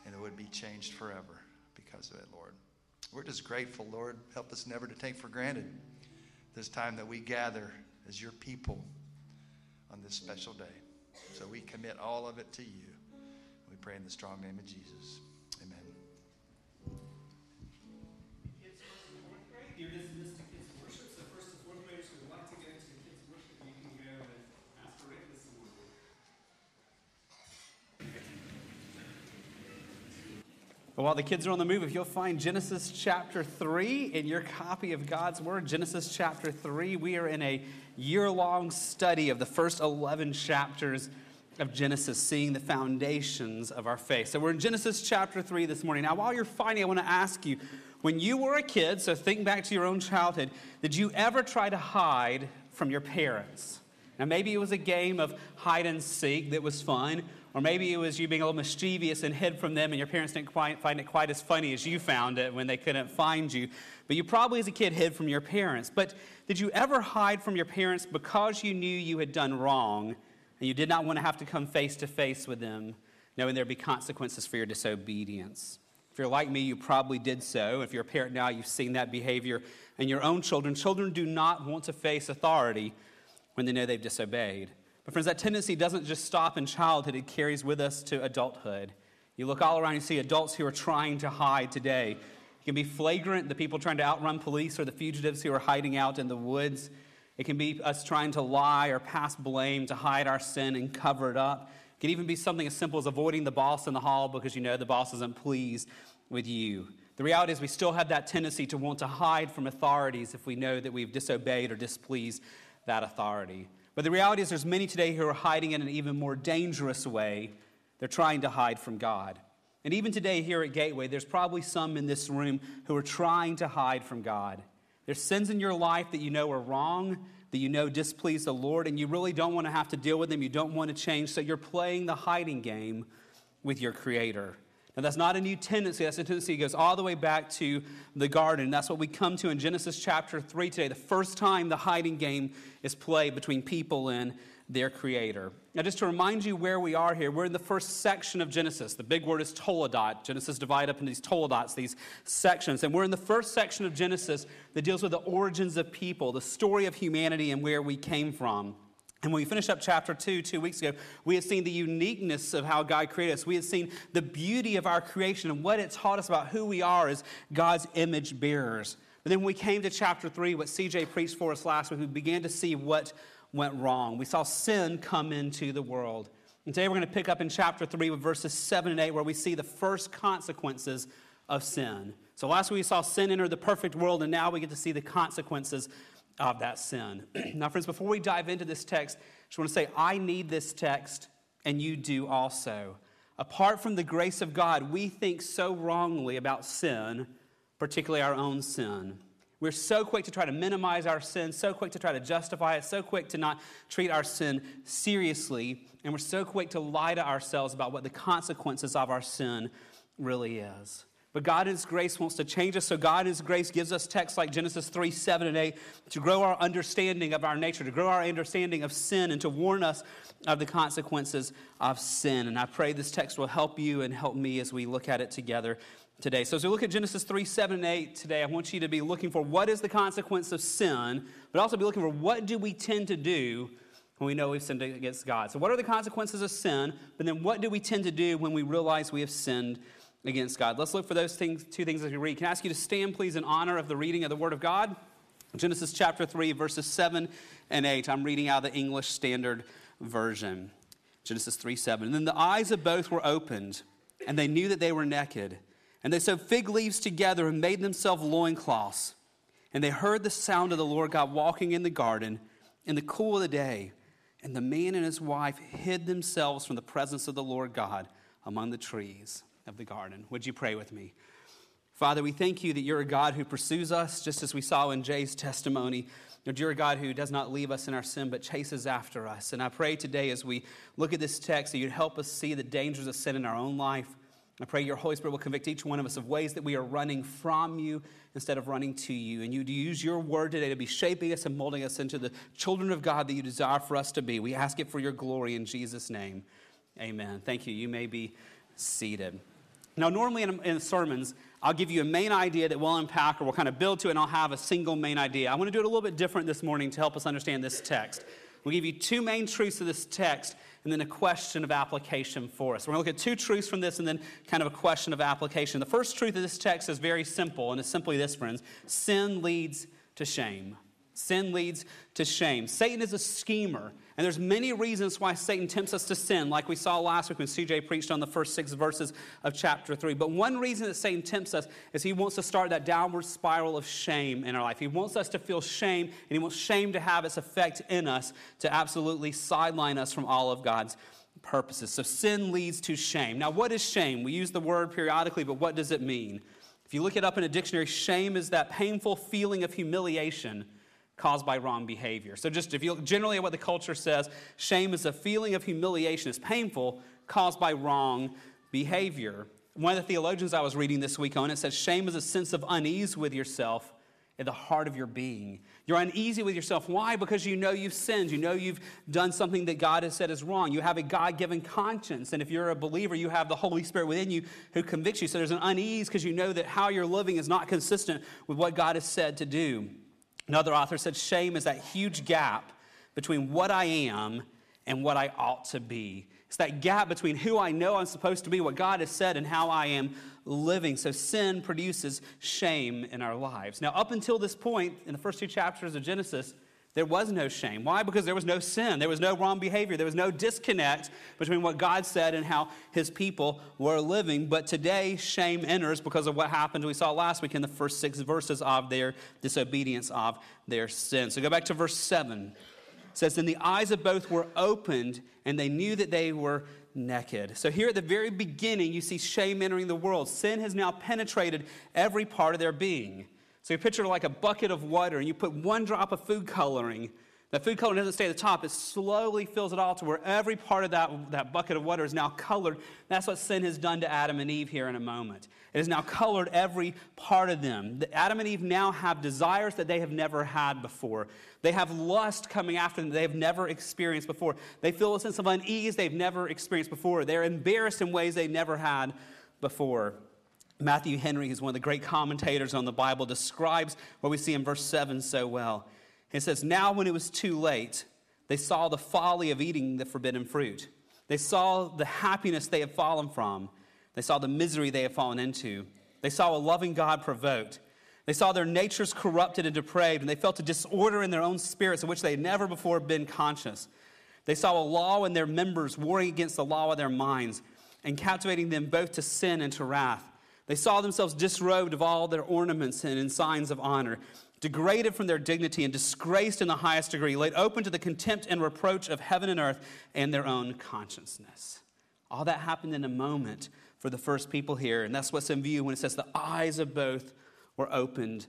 and it would be changed forever because of it, Lord. We're just grateful, Lord. Help us never to take for granted this time that we gather as your people on this special day. So we commit all of it to you. We pray in the strong name of Jesus. Amen. While the kids are on the move, if you'll find Genesis chapter 3 in your copy of God's Word, Genesis chapter 3, we are in a year long study of the first 11 chapters of Genesis, seeing the foundations of our faith. So we're in Genesis chapter 3 this morning. Now, while you're finding, I want to ask you when you were a kid, so think back to your own childhood, did you ever try to hide from your parents? Now, maybe it was a game of hide and seek that was fun, or maybe it was you being a little mischievous and hid from them, and your parents didn't quite find it quite as funny as you found it when they couldn't find you. But you probably, as a kid, hid from your parents. But did you ever hide from your parents because you knew you had done wrong and you did not want to have to come face to face with them, knowing there'd be consequences for your disobedience? If you're like me, you probably did so. If you're a parent now, you've seen that behavior in your own children. Children do not want to face authority when they know they've disobeyed. But, friends, that tendency doesn't just stop in childhood, it carries with us to adulthood. You look all around, you see adults who are trying to hide today. It can be flagrant, the people trying to outrun police or the fugitives who are hiding out in the woods. It can be us trying to lie or pass blame to hide our sin and cover it up. It can even be something as simple as avoiding the boss in the hall because you know the boss isn't pleased with you. The reality is, we still have that tendency to want to hide from authorities if we know that we've disobeyed or displeased that authority. But the reality is, there's many today who are hiding in an even more dangerous way. They're trying to hide from God. And even today, here at Gateway, there's probably some in this room who are trying to hide from God. There's sins in your life that you know are wrong, that you know displease the Lord, and you really don't want to have to deal with them. You don't want to change, so you're playing the hiding game with your Creator. And that's not a new tendency. That's a tendency that goes all the way back to the garden. That's what we come to in Genesis chapter 3 today, the first time the hiding game is played between people and their creator. Now, just to remind you where we are here, we're in the first section of Genesis. The big word is toledot. Genesis divided up into these toledots, these sections. And we're in the first section of Genesis that deals with the origins of people, the story of humanity, and where we came from. And when we finished up chapter 2 two weeks ago, we had seen the uniqueness of how God created us. We had seen the beauty of our creation and what it taught us about who we are as God's image bearers. But then when we came to chapter 3, what CJ preached for us last week, we began to see what went wrong. We saw sin come into the world. And today we're going to pick up in chapter 3 with verses 7 and 8, where we see the first consequences of sin. So last week we saw sin enter the perfect world, and now we get to see the consequences of that sin. now, friends, before we dive into this text, I just want to say I need this text, and you do also. Apart from the grace of God, we think so wrongly about sin, particularly our own sin. We're so quick to try to minimize our sin, so quick to try to justify it, so quick to not treat our sin seriously, and we're so quick to lie to ourselves about what the consequences of our sin really is. But God in His grace wants to change us. So God in His grace gives us texts like Genesis 3, 7, and 8 to grow our understanding of our nature, to grow our understanding of sin, and to warn us of the consequences of sin. And I pray this text will help you and help me as we look at it together today. So as we look at Genesis 3, 7, and 8 today, I want you to be looking for what is the consequence of sin, but also be looking for what do we tend to do when we know we've sinned against God. So what are the consequences of sin? But then what do we tend to do when we realize we have sinned against God. Let's look for those things, two things as we read. Can I ask you to stand, please, in honor of the reading of the Word of God? Genesis chapter 3, verses 7 and 8. I'm reading out of the English Standard Version. Genesis 3 7. And then the eyes of both were opened, and they knew that they were naked. And they sewed fig leaves together and made themselves loincloths. And they heard the sound of the Lord God walking in the garden in the cool of the day. And the man and his wife hid themselves from the presence of the Lord God among the trees of the garden. Would you pray with me? Father, we thank you that you're a God who pursues us, just as we saw in Jay's testimony. You're a God who does not leave us in our sin, but chases after us. And I pray today as we look at this text that you'd help us see the dangers of sin in our own life. I pray your Holy Spirit will convict each one of us of ways that we are running from you instead of running to you. And you'd use your word today to be shaping us and molding us into the children of God that you desire for us to be. We ask it for your glory in Jesus' name. Amen. Thank you. You may be seated. Now, normally in, in, sermons, I'll give you a main idea that we'll unpack or we'll kind of build to, and I'll have a single main idea. I want to do it a little bit different this morning to help us understand this text. We'll give you two main truths of this text and then a question of application for us. We're going to look at two truths from this and then kind of a question of application. The first truth of this text is very simple, and it's simply this, friends sin leads to shame. Sin leads to shame. Satan is a schemer, and there's many reasons why Satan tempts us to sin, like we saw last week when CJ preached on the first six verses of chapter 3. But one reason that Satan tempts us is he wants to start that downward spiral of shame in our life. He wants us to feel shame, and he wants shame to have its effect in us to absolutely sideline us from all of God's purposes. So sin leads to shame. Now, what is shame? We use the word periodically, but what does it mean? If you look it up in a dictionary, shame is that painful feeling of humiliation caused by wrong behavior. So, just if you look generally at what the culture says, shame is a feeling of humiliation, it's painful, caused by wrong behavior. One of the theologians I was reading this week on it says shame is a sense of unease with yourself at the heart of your being. You're uneasy with yourself. Why? Because you know you've sinned. You know you've done something that God has said is wrong. You have a God given conscience. And if you're a believer, you have the Holy Spirit within you who convicts you. So there's an unease because you know that how you're living is not consistent with what God has said to do. Another author said, Shame is that huge gap between what I am and what I ought to be. It's that gap between who I know I'm supposed to be, what God has said, and how I am living. So sin produces shame in our lives. Now, up until this point, in the first two chapters of Genesis, there was no shame. Why? Because there was no sin. There was no wrong behavior. There was no disconnect between what God said and how his people were living. But today, shame enters because of what happened we saw last week in the first six verses of their disobedience, of their sin. So go back to verse 7. It says, Then the eyes of both were opened, and they knew that they were naked. So here at the very beginning, you see shame entering the world. Sin has now penetrated every part of their being. So you picture like a bucket of water and you put one drop of food coloring That food coloring doesn't stay at the top, it slowly fills it all to where every part of that, that bucket of water is now colored. That's what sin has done to Adam and Eve here in a moment. It has now colored every part of them. Adam and Eve now have desires that they have never had before. They have lust coming after them they have never experienced before. They feel a sense of unease they've never experienced before. They're embarrassed in ways they never had before. Matthew Henry, who's one of the great commentators on the Bible, describes what we see in verse 7 so well. He says, Now when it was too late, they saw the folly of eating the forbidden fruit. They saw the happiness they had fallen from. They saw the misery they had fallen into. They saw a loving God provoked. They saw their natures corrupted and depraved, and they felt a disorder in their own spirits of which they had never before been conscious. They saw a law in their members warring against the law of their minds and captivating them both to sin and to wrath. They saw themselves disrobed of all their ornaments and in signs of honor degraded from their dignity and disgraced in the highest degree, laid open to the contempt and reproach of heaven and earth and their own consciousness. All that happened in a moment for the first people here, and that's what's in view when it says the eyes of both were opened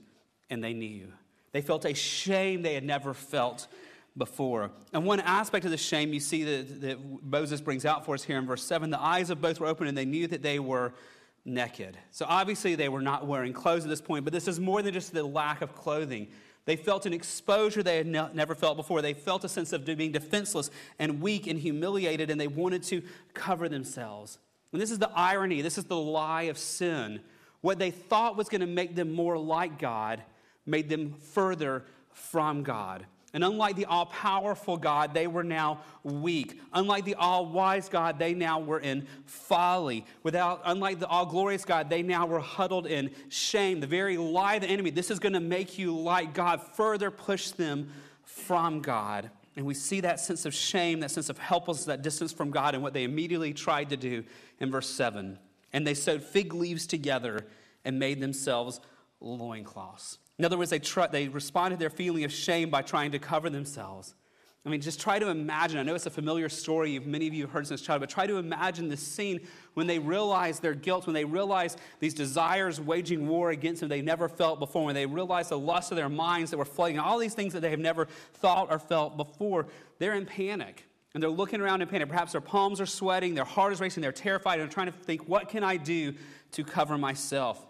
and they knew. They felt a shame they had never felt before. And one aspect of the shame you see that, that Moses brings out for us here in verse 7 the eyes of both were open and they knew that they were naked. So obviously they were not wearing clothes at this point, but this is more than just the lack of clothing. They felt an exposure they had ne- never felt before. They felt a sense of being defenseless and weak and humiliated, and they wanted to cover themselves. And this is the irony, this is the lie of sin. What they thought was going to make them more like God made them further from God. And unlike the all powerful God, they were now weak. Unlike the all wise God, they now were in folly. Without, unlike the all glorious God, they now were huddled in shame. The very lie of the enemy, this is going to make you like God, further push them from God. And we see that sense of shame, that sense of helplessness, that distance from God, and what they immediately tried to do in verse 7. And they sewed fig leaves together and made themselves loincloths. In other words, they, tr- they responded to their feeling of shame by trying to cover themselves. I mean, just try to imagine. I know it's a familiar story, many of you have heard since childhood, but try to imagine this scene when they realize their guilt, when they realize these desires waging war against them they never felt before, when they realize the lust of their minds that were flooding, all these things that they have never thought or felt before. They're in panic. And they're looking around in panic. Perhaps their palms are sweating, their heart is racing, they're terrified, and they're trying to think, what can I do to cover myself?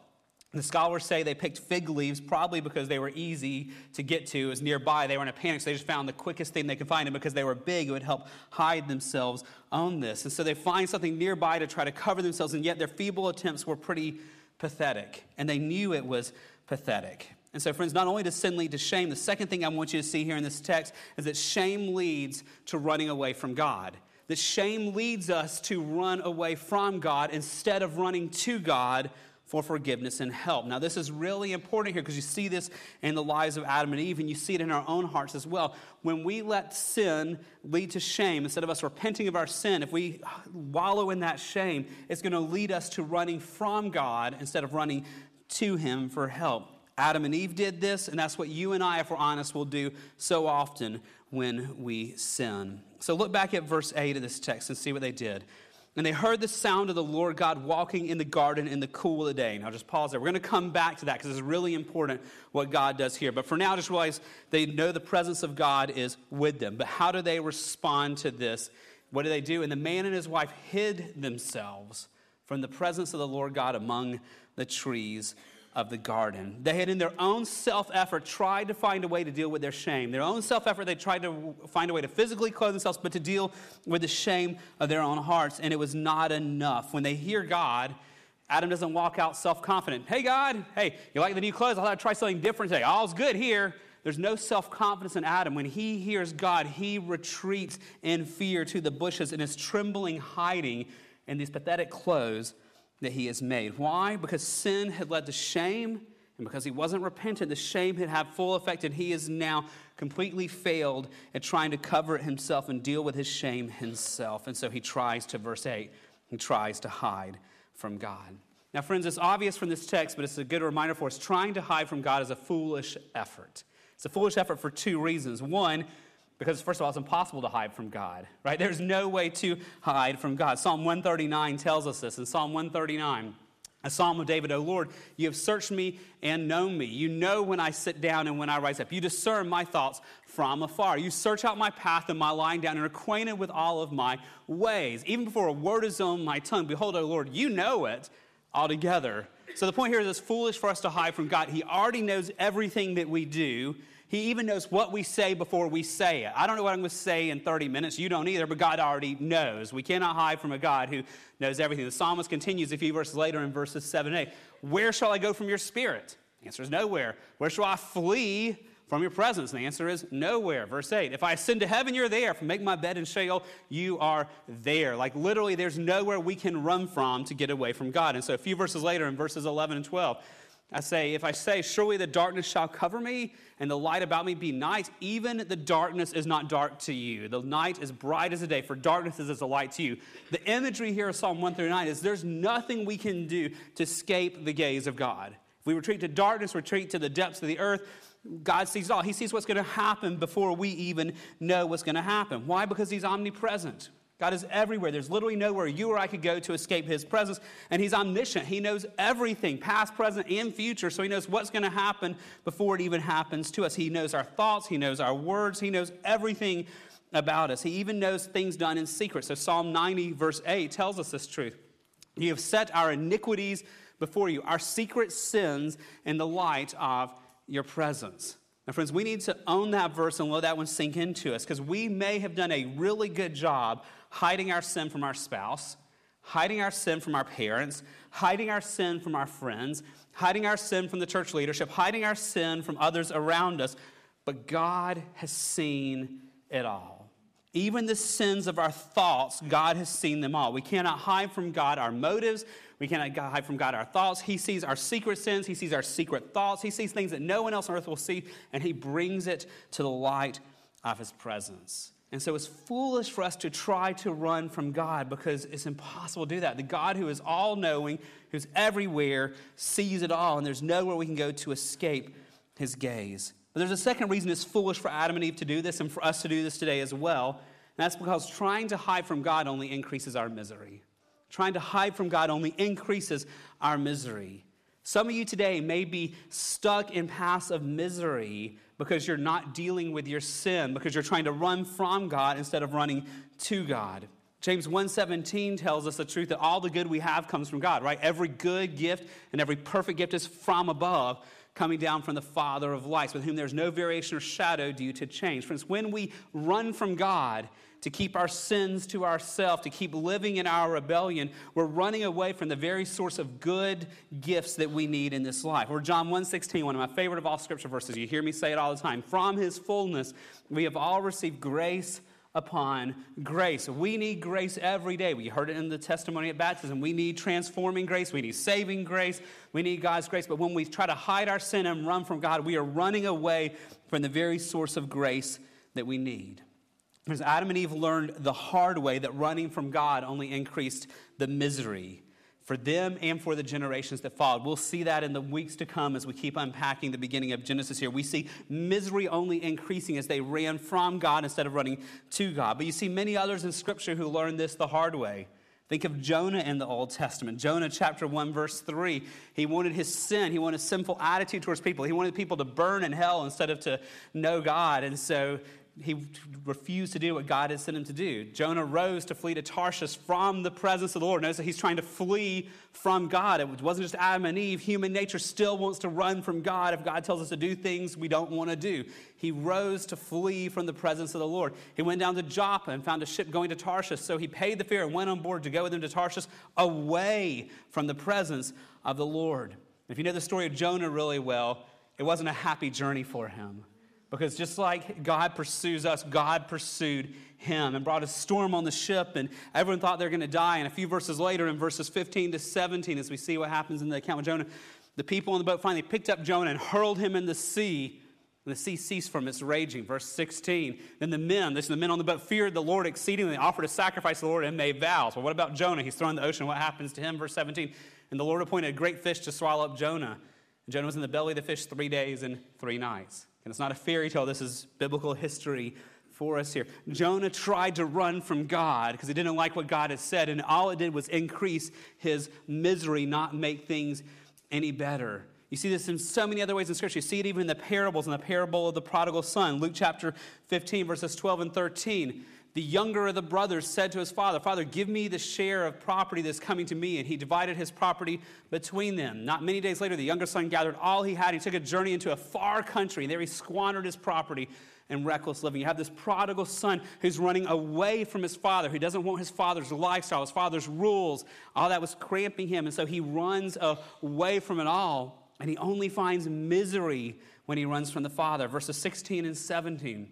The scholars say they picked fig leaves probably because they were easy to get to. It was nearby. They were in a panic, so they just found the quickest thing they could find. And because they were big, it would help hide themselves on this. And so they find something nearby to try to cover themselves, and yet their feeble attempts were pretty pathetic. And they knew it was pathetic. And so, friends, not only does sin lead to shame, the second thing I want you to see here in this text is that shame leads to running away from God. That shame leads us to run away from God instead of running to God for forgiveness and help. Now, this is really important here because you see this in the lives of Adam and Eve, and you see it in our own hearts as well. When we let sin lead to shame, instead of us repenting of our sin, if we wallow in that shame, it's going to lead us to running from God instead of running to Him for help. Adam and Eve did this, and that's what you and I, if we're honest, will do so often when we sin. So look back at verse 8 of this text and see what they did. And they heard the sound of the Lord God walking in the garden in the cool of the day. Now, just pause there. We're going to come back to that because it's really important what God does here. But for now, just realize they know the presence of God is with them. But how do they respond to this? What do they do? And the man and his wife hid themselves from the presence of the Lord God among the trees of the garden. They had, in their own self effort, tried to find a way to deal with their shame. Their own self effort, they tried to find a way to physically clothe themselves, but to deal with the shame of their own hearts, and it was not enough. When they hear God, Adam doesn't walk out self confident. Hey, God, hey, you like the new clothes? I thought I'd try something different today. All's good here. There's no self confidence in Adam. When he hears God, he retreats in fear to the bushes and is trembling, hiding in these pathetic clothes that he has made. Why? Because sin had led to shame, and because he wasn't repentant, the shame had had full effect, and he has now completely failed at trying to cover it himself and deal with his shame himself. And so he tries to, verse 8, he tries to hide from God. Now, friends, it's obvious from this text, but it's a good reminder for us trying to hide from God is a foolish effort. It's a foolish effort for two reasons. One, because, first of all, it's impossible to hide from God, right? There's no way to hide from God. Psalm 139 tells us this. In Psalm 139, A psalm of David, O Lord, you have searched me and known me. You know when I sit down and when I rise up. You discern my thoughts from afar. You search out my path and my lying down and are acquainted with all of my ways. Even before a word is on my tongue, behold, O Lord, you know it altogether. So the point here is it's foolish for us to hide from God. He already knows everything that we do. He even knows what we say before we say it. I don't know what I'm going to say in 30 minutes. You don't either, but God already knows. We cannot hide from a God who knows everything. The psalmist continues a few verses later in verses 7 and 8. Where shall I go from your spirit? The answer is nowhere. Where shall I flee from your presence? The answer is nowhere. Verse 8 If I ascend to heaven, you're there. If I make my bed in Sheol, you are there. Like literally, there's nowhere we can run from to get away from God. And so a few verses later, in verses 11 and 12, I say, If I say, Surely the darkness shall cover me, and the light about me be night, even the darkness is not dark to you. The night is bright as the day, for darkness is as a light to you. The imagery here of Psalm 139 is there's nothing we can do to escape the gaze of God. If we retreat to darkness, retreat to the depths of the earth, God sees all. He sees what's going to happen before we even know what's going to happen. Why? Because He's omnipresent. God is everywhere. There's literally nowhere you or I could go to escape his presence. And he's omniscient. He knows everything, past, present, and future. So he knows what's going to happen before it even happens to us. He knows our thoughts, he knows our words, he knows everything about us. He even knows things done in secret. So Psalm 90, verse 8, tells us this truth. You have set our iniquities before you, our secret sins in the light of your presence. Now, friends, we need to own that verse and let that one sink into us because we may have done a really good job hiding our sin from our spouse, hiding our sin from our parents, hiding our sin from our friends, hiding our sin from the church leadership, hiding our sin from others around us. But God has seen it all. Even the sins of our thoughts, God has seen them all. We cannot hide from God our motives. We cannot hide from God our thoughts. He sees our secret sins. He sees our secret thoughts. He sees things that no one else on earth will see, and He brings it to the light of His presence. And so it's foolish for us to try to run from God because it's impossible to do that. The God who is all knowing, who's everywhere, sees it all, and there's nowhere we can go to escape his gaze. But there's a second reason it's foolish for Adam and Eve to do this and for us to do this today as well. And that's because trying to hide from God only increases our misery. Trying to hide from God only increases our misery. Some of you today may be stuck in paths of misery because you're not dealing with your sin, because you're trying to run from God instead of running to God. James 1:17 tells us the truth that all the good we have comes from God, right? Every good gift and every perfect gift is from above, coming down from the Father of lights, with whom there's no variation or shadow due to change. Friends, when we run from God, to keep our sins to ourselves, to keep living in our rebellion, we're running away from the very source of good gifts that we need in this life. We're John 1:16, one of my favorite of all scripture verses. You hear me say it all the time. From his fullness, we have all received grace upon grace. We need grace every day. We heard it in the testimony at baptism. We need transforming grace. We need saving grace. We need God's grace. But when we try to hide our sin and run from God, we are running away from the very source of grace that we need. Because Adam and Eve learned the hard way that running from God only increased the misery for them and for the generations that followed. We'll see that in the weeks to come as we keep unpacking the beginning of Genesis here. We see misery only increasing as they ran from God instead of running to God. But you see many others in Scripture who learned this the hard way. Think of Jonah in the Old Testament. Jonah chapter 1, verse 3. He wanted his sin, he wanted a sinful attitude towards people. He wanted people to burn in hell instead of to know God. And so he refused to do what God had sent him to do. Jonah rose to flee to Tarshish from the presence of the Lord. Notice that he's trying to flee from God. It wasn't just Adam and Eve. Human nature still wants to run from God if God tells us to do things we don't want to do. He rose to flee from the presence of the Lord. He went down to Joppa and found a ship going to Tarshish. So he paid the fare and went on board to go with them to Tarshish away from the presence of the Lord. If you know the story of Jonah really well, it wasn't a happy journey for him. Because just like God pursues us, God pursued him and brought a storm on the ship, and everyone thought they were going to die. And a few verses later, in verses 15 to 17, as we see what happens in the account of Jonah, the people on the boat finally picked up Jonah and hurled him in the sea. And the sea ceased from its raging. Verse 16. Then the men, this is the men on the boat, feared the Lord exceedingly, they offered a sacrifice to the Lord and made vows. Well, what about Jonah? He's thrown in the ocean. What happens to him? Verse 17. And the Lord appointed a great fish to swallow up Jonah. And Jonah was in the belly of the fish three days and three nights. And it's not a fairy tale, this is biblical history for us here. Jonah tried to run from God because he didn't like what God had said, and all it did was increase his misery, not make things any better. You see this in so many other ways in Scripture. You see it even in the parables, in the parable of the prodigal son. Luke chapter 15, verses 12 and 13. The younger of the brothers said to his father, Father, give me the share of property that's coming to me. And he divided his property between them. Not many days later, the younger son gathered all he had. He took a journey into a far country. And there he squandered his property in reckless living. You have this prodigal son who's running away from his father, who doesn't want his father's lifestyle, his father's rules. All that was cramping him. And so he runs away from it all. And he only finds misery when he runs from the father. Verses 16 and 17.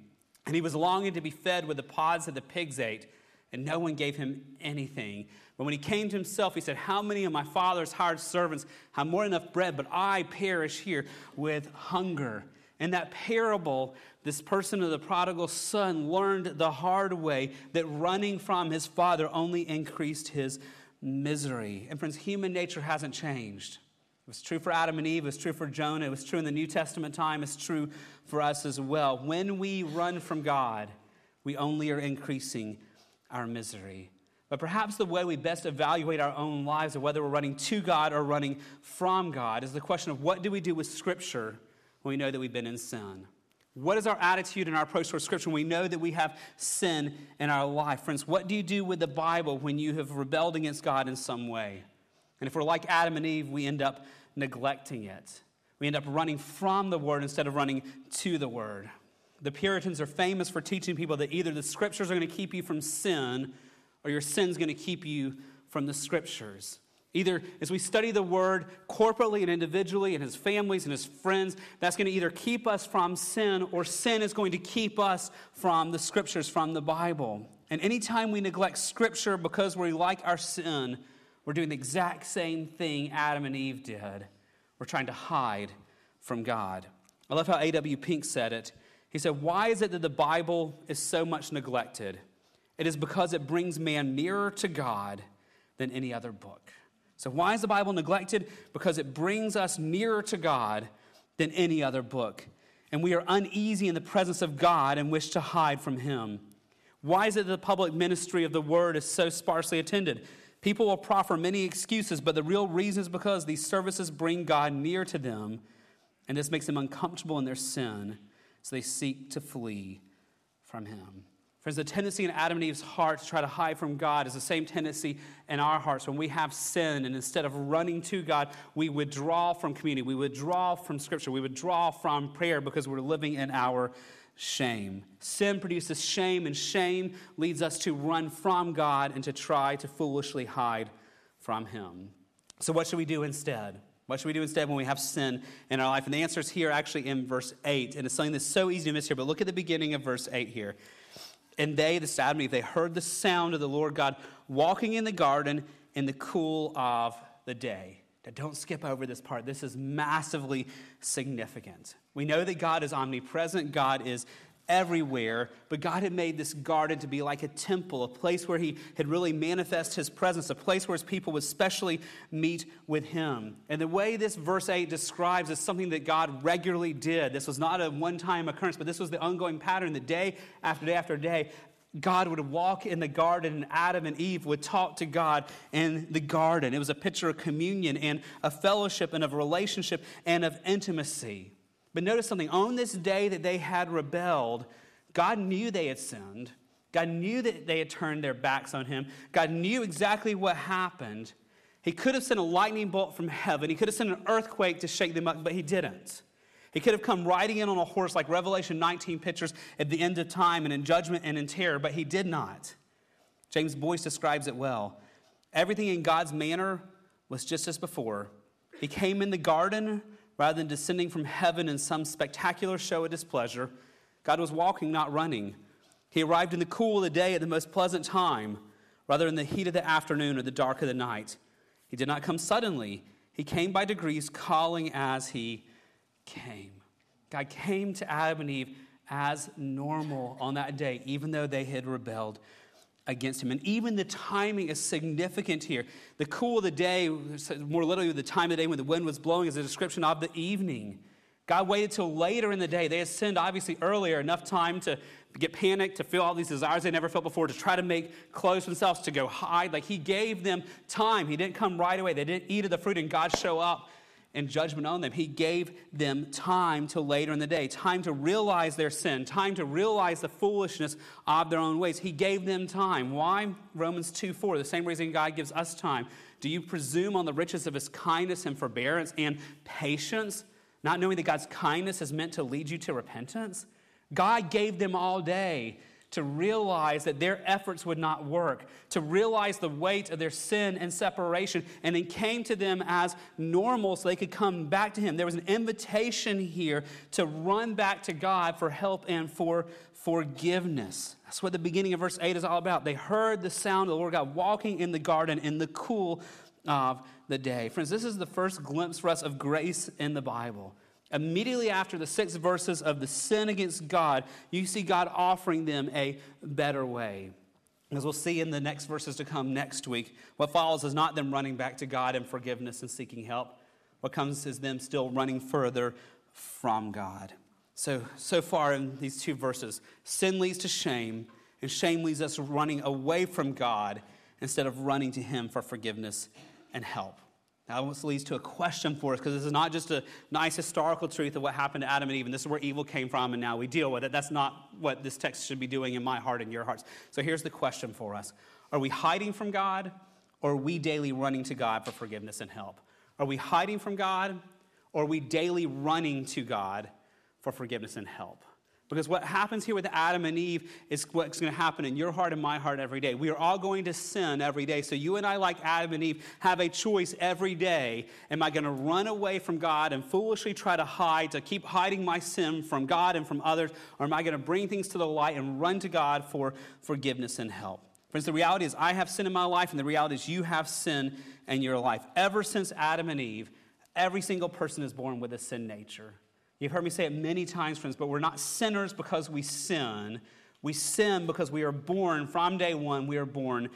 And he was longing to be fed with the pods that the pigs ate, and no one gave him anything. But when he came to himself, he said, How many of my father's hired servants have more than enough bread, but I perish here with hunger? In that parable, this person of the prodigal son learned the hard way that running from his father only increased his misery. And friends, human nature hasn't changed. It was true for Adam and Eve, it was true for Jonah, it was true in the New Testament time, it's true for us as well. When we run from God, we only are increasing our misery. But perhaps the way we best evaluate our own lives, or whether we're running to God or running from God, is the question of what do we do with Scripture when we know that we've been in sin? What is our attitude and our approach towards Scripture when we know that we have sin in our life? Friends, what do you do with the Bible when you have rebelled against God in some way? And if we're like Adam and Eve, we end up neglecting it. We end up running from the Word instead of running to the Word. The Puritans are famous for teaching people that either the Scriptures are going to keep you from sin or your sin's going to keep you from the Scriptures. Either as we study the Word corporately and individually and as families and as friends, that's going to either keep us from sin or sin is going to keep us from the Scriptures, from the Bible. And anytime we neglect Scripture because we like our sin, we're doing the exact same thing Adam and Eve did. We're trying to hide from God. I love how A.W. Pink said it. He said, Why is it that the Bible is so much neglected? It is because it brings man nearer to God than any other book. So, why is the Bible neglected? Because it brings us nearer to God than any other book. And we are uneasy in the presence of God and wish to hide from Him. Why is it that the public ministry of the Word is so sparsely attended? People will proffer many excuses, but the real reason is because these services bring God near to them, and this makes them uncomfortable in their sin, so they seek to flee from Him. Friends, the tendency in Adam and Eve's heart to try to hide from God is the same tendency in our hearts when we have sin, and instead of running to God, we withdraw from community, we withdraw from Scripture, we withdraw from prayer because we're living in our shame. Sin produces shame, and shame leads us to run from God and to try to foolishly hide from Him. So, what should we do instead? What should we do instead when we have sin in our life? And the answer is here actually in verse 8. And it's something that's so easy to miss here, but look at the beginning of verse 8 here. And they, the and Eve, they heard the sound of the Lord God walking in the garden in the cool of the day. Now, don't skip over this part. This is massively significant. We know that God is omnipresent, God is everywhere, but God had made this garden to be like a temple, a place where He had really manifest His presence, a place where His people would specially meet with Him. And the way this verse 8 describes is something that God regularly did. This was not a one time occurrence, but this was the ongoing pattern, the day after day after day. God would walk in the garden and Adam and Eve would talk to God in the garden. It was a picture of communion and a fellowship and of relationship and of intimacy. But notice something on this day that they had rebelled, God knew they had sinned. God knew that they had turned their backs on Him. God knew exactly what happened. He could have sent a lightning bolt from heaven, He could have sent an earthquake to shake them up, but He didn't. He could have come riding in on a horse like Revelation 19 pictures at the end of time and in judgment and in terror, but he did not. James Boice describes it well. Everything in God's manner was just as before. He came in the garden rather than descending from heaven in some spectacular show of displeasure. God was walking, not running. He arrived in the cool of the day at the most pleasant time, rather in the heat of the afternoon or the dark of the night. He did not come suddenly. He came by degrees, calling as he came. God came to Adam and Eve as normal on that day, even though they had rebelled against him. And even the timing is significant here. The cool of the day, more literally, the time of the day when the wind was blowing, is a description of the evening. God waited till later in the day. They had sinned obviously earlier, enough time to get panicked, to feel all these desires they never felt before, to try to make clothes themselves, to go hide. Like he gave them time. He didn't come right away. They didn't eat of the fruit and God show up and judgment on them. He gave them time till later in the day, time to realize their sin, time to realize the foolishness of their own ways. He gave them time. Why? Romans 2 4, the same reason God gives us time. Do you presume on the riches of his kindness and forbearance and patience, not knowing that God's kindness is meant to lead you to repentance? God gave them all day to realize that their efforts would not work, to realize the weight of their sin and separation, and it came to them as normal so they could come back to Him. There was an invitation here to run back to God for help and for forgiveness. That's what the beginning of verse 8 is all about. They heard the sound of the Lord God walking in the garden in the cool of the day. Friends, this is the first glimpse for us of grace in the Bible. Immediately after the six verses of the sin against God, you see God offering them a better way. As we'll see in the next verses to come next week, what follows is not them running back to God in forgiveness and seeking help. What comes is them still running further from God. So, so far in these two verses, sin leads to shame, and shame leads us running away from God instead of running to Him for forgiveness and help. Now, this leads to a question for us because this is not just a nice historical truth of what happened to Adam and Eve, and this is where evil came from, and now we deal with it. That's not what this text should be doing in my heart and your hearts. So here's the question for us Are we hiding from God, or are we daily running to God for forgiveness and help? Are we hiding from God, or are we daily running to God for forgiveness and help? Because what happens here with Adam and Eve is what's going to happen in your heart and my heart every day. We are all going to sin every day. So you and I, like Adam and Eve, have a choice every day. Am I going to run away from God and foolishly try to hide, to keep hiding my sin from God and from others? Or am I going to bring things to the light and run to God for forgiveness and help? Friends, the reality is I have sin in my life, and the reality is you have sin in your life. Ever since Adam and Eve, every single person is born with a sin nature. You've heard me say it many times, friends, but we're not sinners because we sin. We sin because we are born, from day one, we are born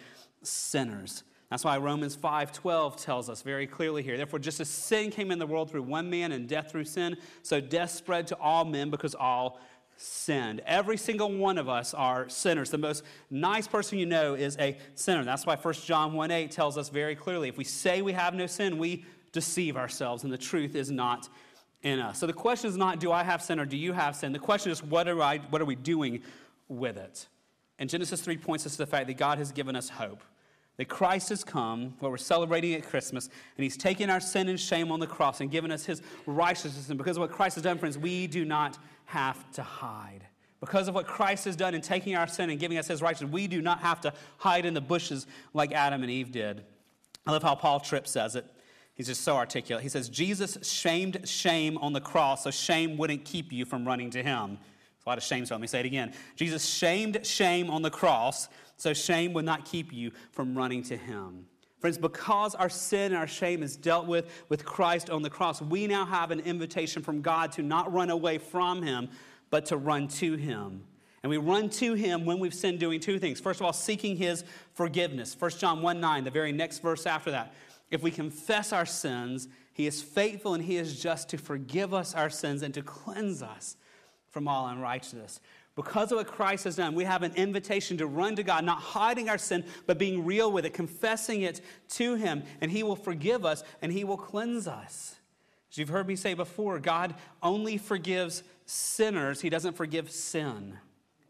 sinners. That's why Romans 5:12 tells us very clearly here. Therefore, just as sin came in the world through one man and death through sin, so death spread to all men because all sinned. Every single one of us are sinners. The most nice person you know is a sinner. That's why 1 John 1:8 tells us very clearly, if we say we have no sin, we deceive ourselves and the truth is not in us. So the question is not, do I have sin or do you have sin? The question is, what are, I, what are we doing with it? And Genesis 3 points us to the fact that God has given us hope. That Christ has come, what we're celebrating at Christmas, and He's taken our sin and shame on the cross and given us His righteousness. And because of what Christ has done, friends, we do not have to hide. Because of what Christ has done in taking our sin and giving us His righteousness, we do not have to hide in the bushes like Adam and Eve did. I love how Paul Tripp says it. He's just so articulate. He says, Jesus shamed shame on the cross so shame wouldn't keep you from running to him. There's a lot of shame, so let me say it again. Jesus shamed shame on the cross so shame would not keep you from running to him. Friends, because our sin and our shame is dealt with with Christ on the cross, we now have an invitation from God to not run away from him, but to run to him. And we run to him when we've sinned doing two things. First of all, seeking his forgiveness. 1 John 1 9, the very next verse after that. If we confess our sins, he is faithful and he is just to forgive us our sins and to cleanse us from all unrighteousness. Because of what Christ has done, we have an invitation to run to God, not hiding our sin, but being real with it, confessing it to Him, and He will forgive us and He will cleanse us. As you've heard me say before, God only forgives sinners, He doesn't forgive sin.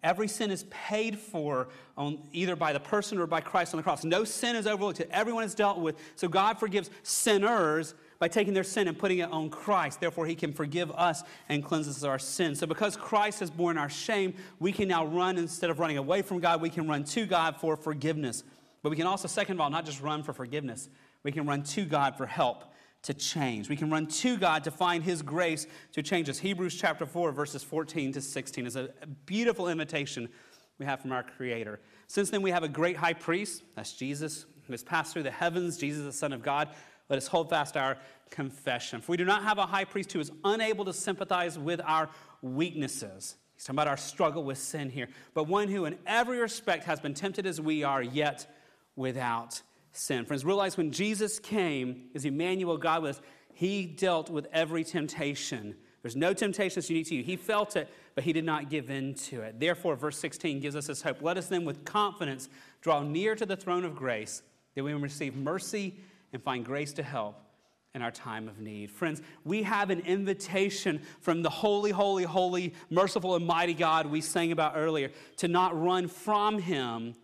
Every sin is paid for on, either by the person or by Christ on the cross. No sin is overlooked. Everyone is dealt with. So God forgives sinners by taking their sin and putting it on Christ. Therefore, He can forgive us and cleanse us of our sin. So because Christ has borne our shame, we can now run instead of running away from God, we can run to God for forgiveness. But we can also, second of all, not just run for forgiveness, we can run to God for help to change. We can run to God to find His grace to change us. Hebrews chapter 4, verses 14 to 16 is a beautiful invitation we have from our Creator. Since then, we have a great high priest, that's Jesus, who has passed through the heavens, Jesus, the Son of God. Let us hold fast our confession. For we do not have a high priest who is unable to sympathize with our weaknesses. He's talking about our struggle with sin here, but one who, in every respect, has been tempted as we are, yet without sin. Friends, realize when Jesus came as Emmanuel, God with us, he dealt with every temptation. There's no temptation that's unique to you. He felt it, but he did not give in to it. Therefore, verse 16 gives us this hope. Let us then with confidence draw near to the throne of grace that we may receive mercy and find grace to help in our time of need. Friends, we have an invitation from the holy, holy, holy, merciful, and mighty God we sang about earlier to not run from him,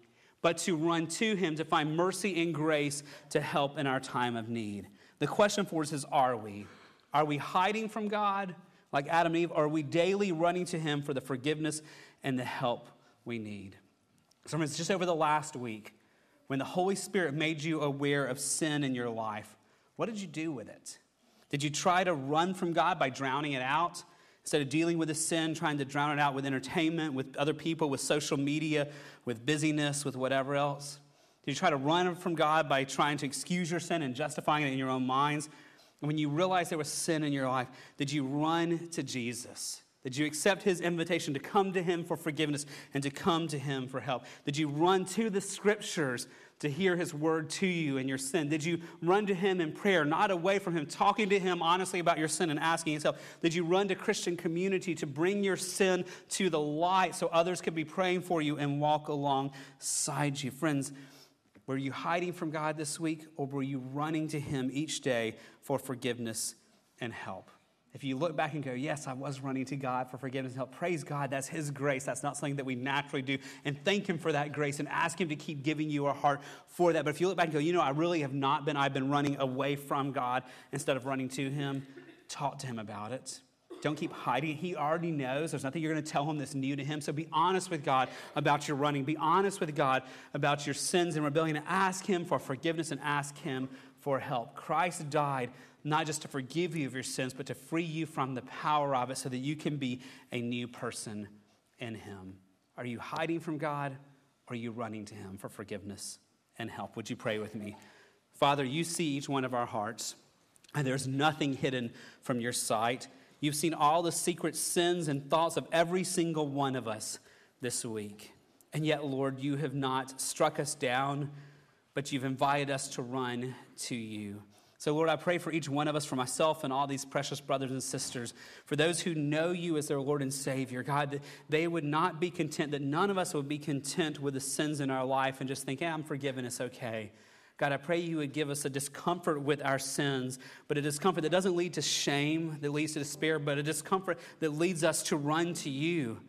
but to run to him to find mercy and grace to help in our time of need. The question for us is are we? Are we hiding from God like Adam and Eve? Or are we daily running to him for the forgiveness and the help we need? So, friends, just over the last week, when the Holy Spirit made you aware of sin in your life, what did you do with it? Did you try to run from God by drowning it out? Instead of dealing with the sin, trying to drown it out with entertainment, with other people, with social media, with busyness, with whatever else? Did you try to run from God by trying to excuse your sin and justifying it in your own minds? And when you realized there was sin in your life, did you run to Jesus? Did you accept his invitation to come to him for forgiveness and to come to him for help? Did you run to the scriptures to hear his word to you and your sin? Did you run to him in prayer, not away from him, talking to him honestly about your sin and asking help? Did you run to Christian community to bring your sin to the light so others could be praying for you and walk alongside you? Friends, were you hiding from God this week or were you running to him each day for forgiveness and help? If you look back and go, Yes, I was running to God for forgiveness and help, praise God. That's His grace. That's not something that we naturally do. And thank Him for that grace and ask Him to keep giving you a heart for that. But if you look back and go, You know, I really have not been, I've been running away from God instead of running to Him, talk to Him about it. Don't keep hiding. He already knows. There's nothing you're going to tell him that's new to him. So be honest with God about your running. Be honest with God about your sins and rebellion. And ask him for forgiveness and ask him for help. Christ died not just to forgive you of your sins, but to free you from the power of it so that you can be a new person in Him. Are you hiding from God or are you running to Him for forgiveness and help? Would you pray with me? Father, you see each one of our hearts, and there's nothing hidden from your sight. You've seen all the secret sins and thoughts of every single one of us this week. And yet, Lord, you have not struck us down, but you've invited us to run to you. So, Lord, I pray for each one of us, for myself and all these precious brothers and sisters, for those who know you as their Lord and Savior, God, that they would not be content, that none of us would be content with the sins in our life and just think, hey, I'm forgiven, it's okay. God, I pray you would give us a discomfort with our sins, but a discomfort that doesn't lead to shame, that leads to despair, but a discomfort that leads us to run to you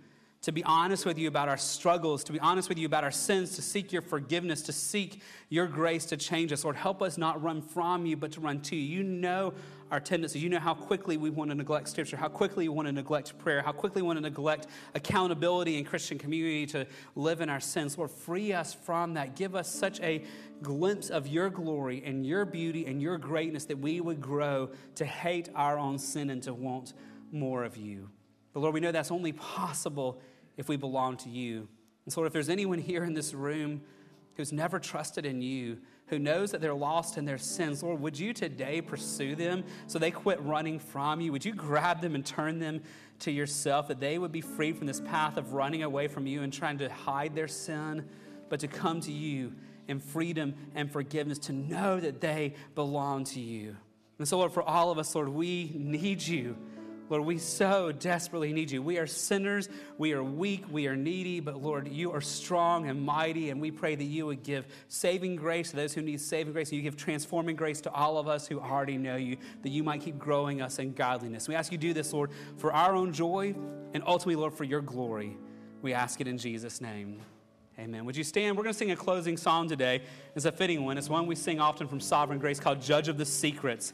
to be honest with you about our struggles, to be honest with you about our sins, to seek your forgiveness, to seek your grace to change us. Lord, help us not run from you, but to run to you. You know our tendencies. You know how quickly we want to neglect Scripture, how quickly we want to neglect prayer, how quickly we want to neglect accountability in Christian community to live in our sins. Lord, free us from that. Give us such a glimpse of your glory and your beauty and your greatness that we would grow to hate our own sin and to want more of you. But Lord, we know that's only possible if we belong to you. And so, Lord, if there's anyone here in this room who's never trusted in you, who knows that they're lost in their sins, Lord, would you today pursue them so they quit running from you? Would you grab them and turn them to yourself, that they would be freed from this path of running away from you and trying to hide their sin, but to come to you in freedom and forgiveness, to know that they belong to you? And so, Lord, for all of us, Lord, we need you. Lord, we so desperately need you. We are sinners, we are weak, we are needy, but Lord, you are strong and mighty, and we pray that you would give saving grace to those who need saving grace, and you give transforming grace to all of us who already know you, that you might keep growing us in godliness. We ask you to do this, Lord, for our own joy and ultimately, Lord, for your glory. We ask it in Jesus' name. Amen. Would you stand? We're going to sing a closing song today. It's a fitting one. It's one we sing often from Sovereign Grace called Judge of the Secrets.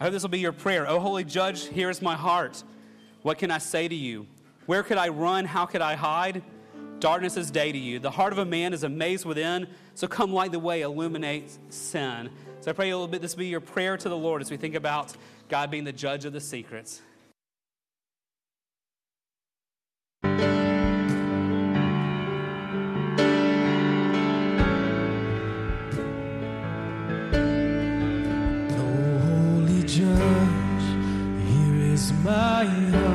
I hope this will be your prayer. Oh, holy judge, here is my heart. What can I say to you? Where could I run? How could I hide? Darkness is day to you. The heart of a man is a maze within. So come light the way, illuminate sin. So I pray a little bit this will be your prayer to the Lord as we think about God being the judge of the secrets. My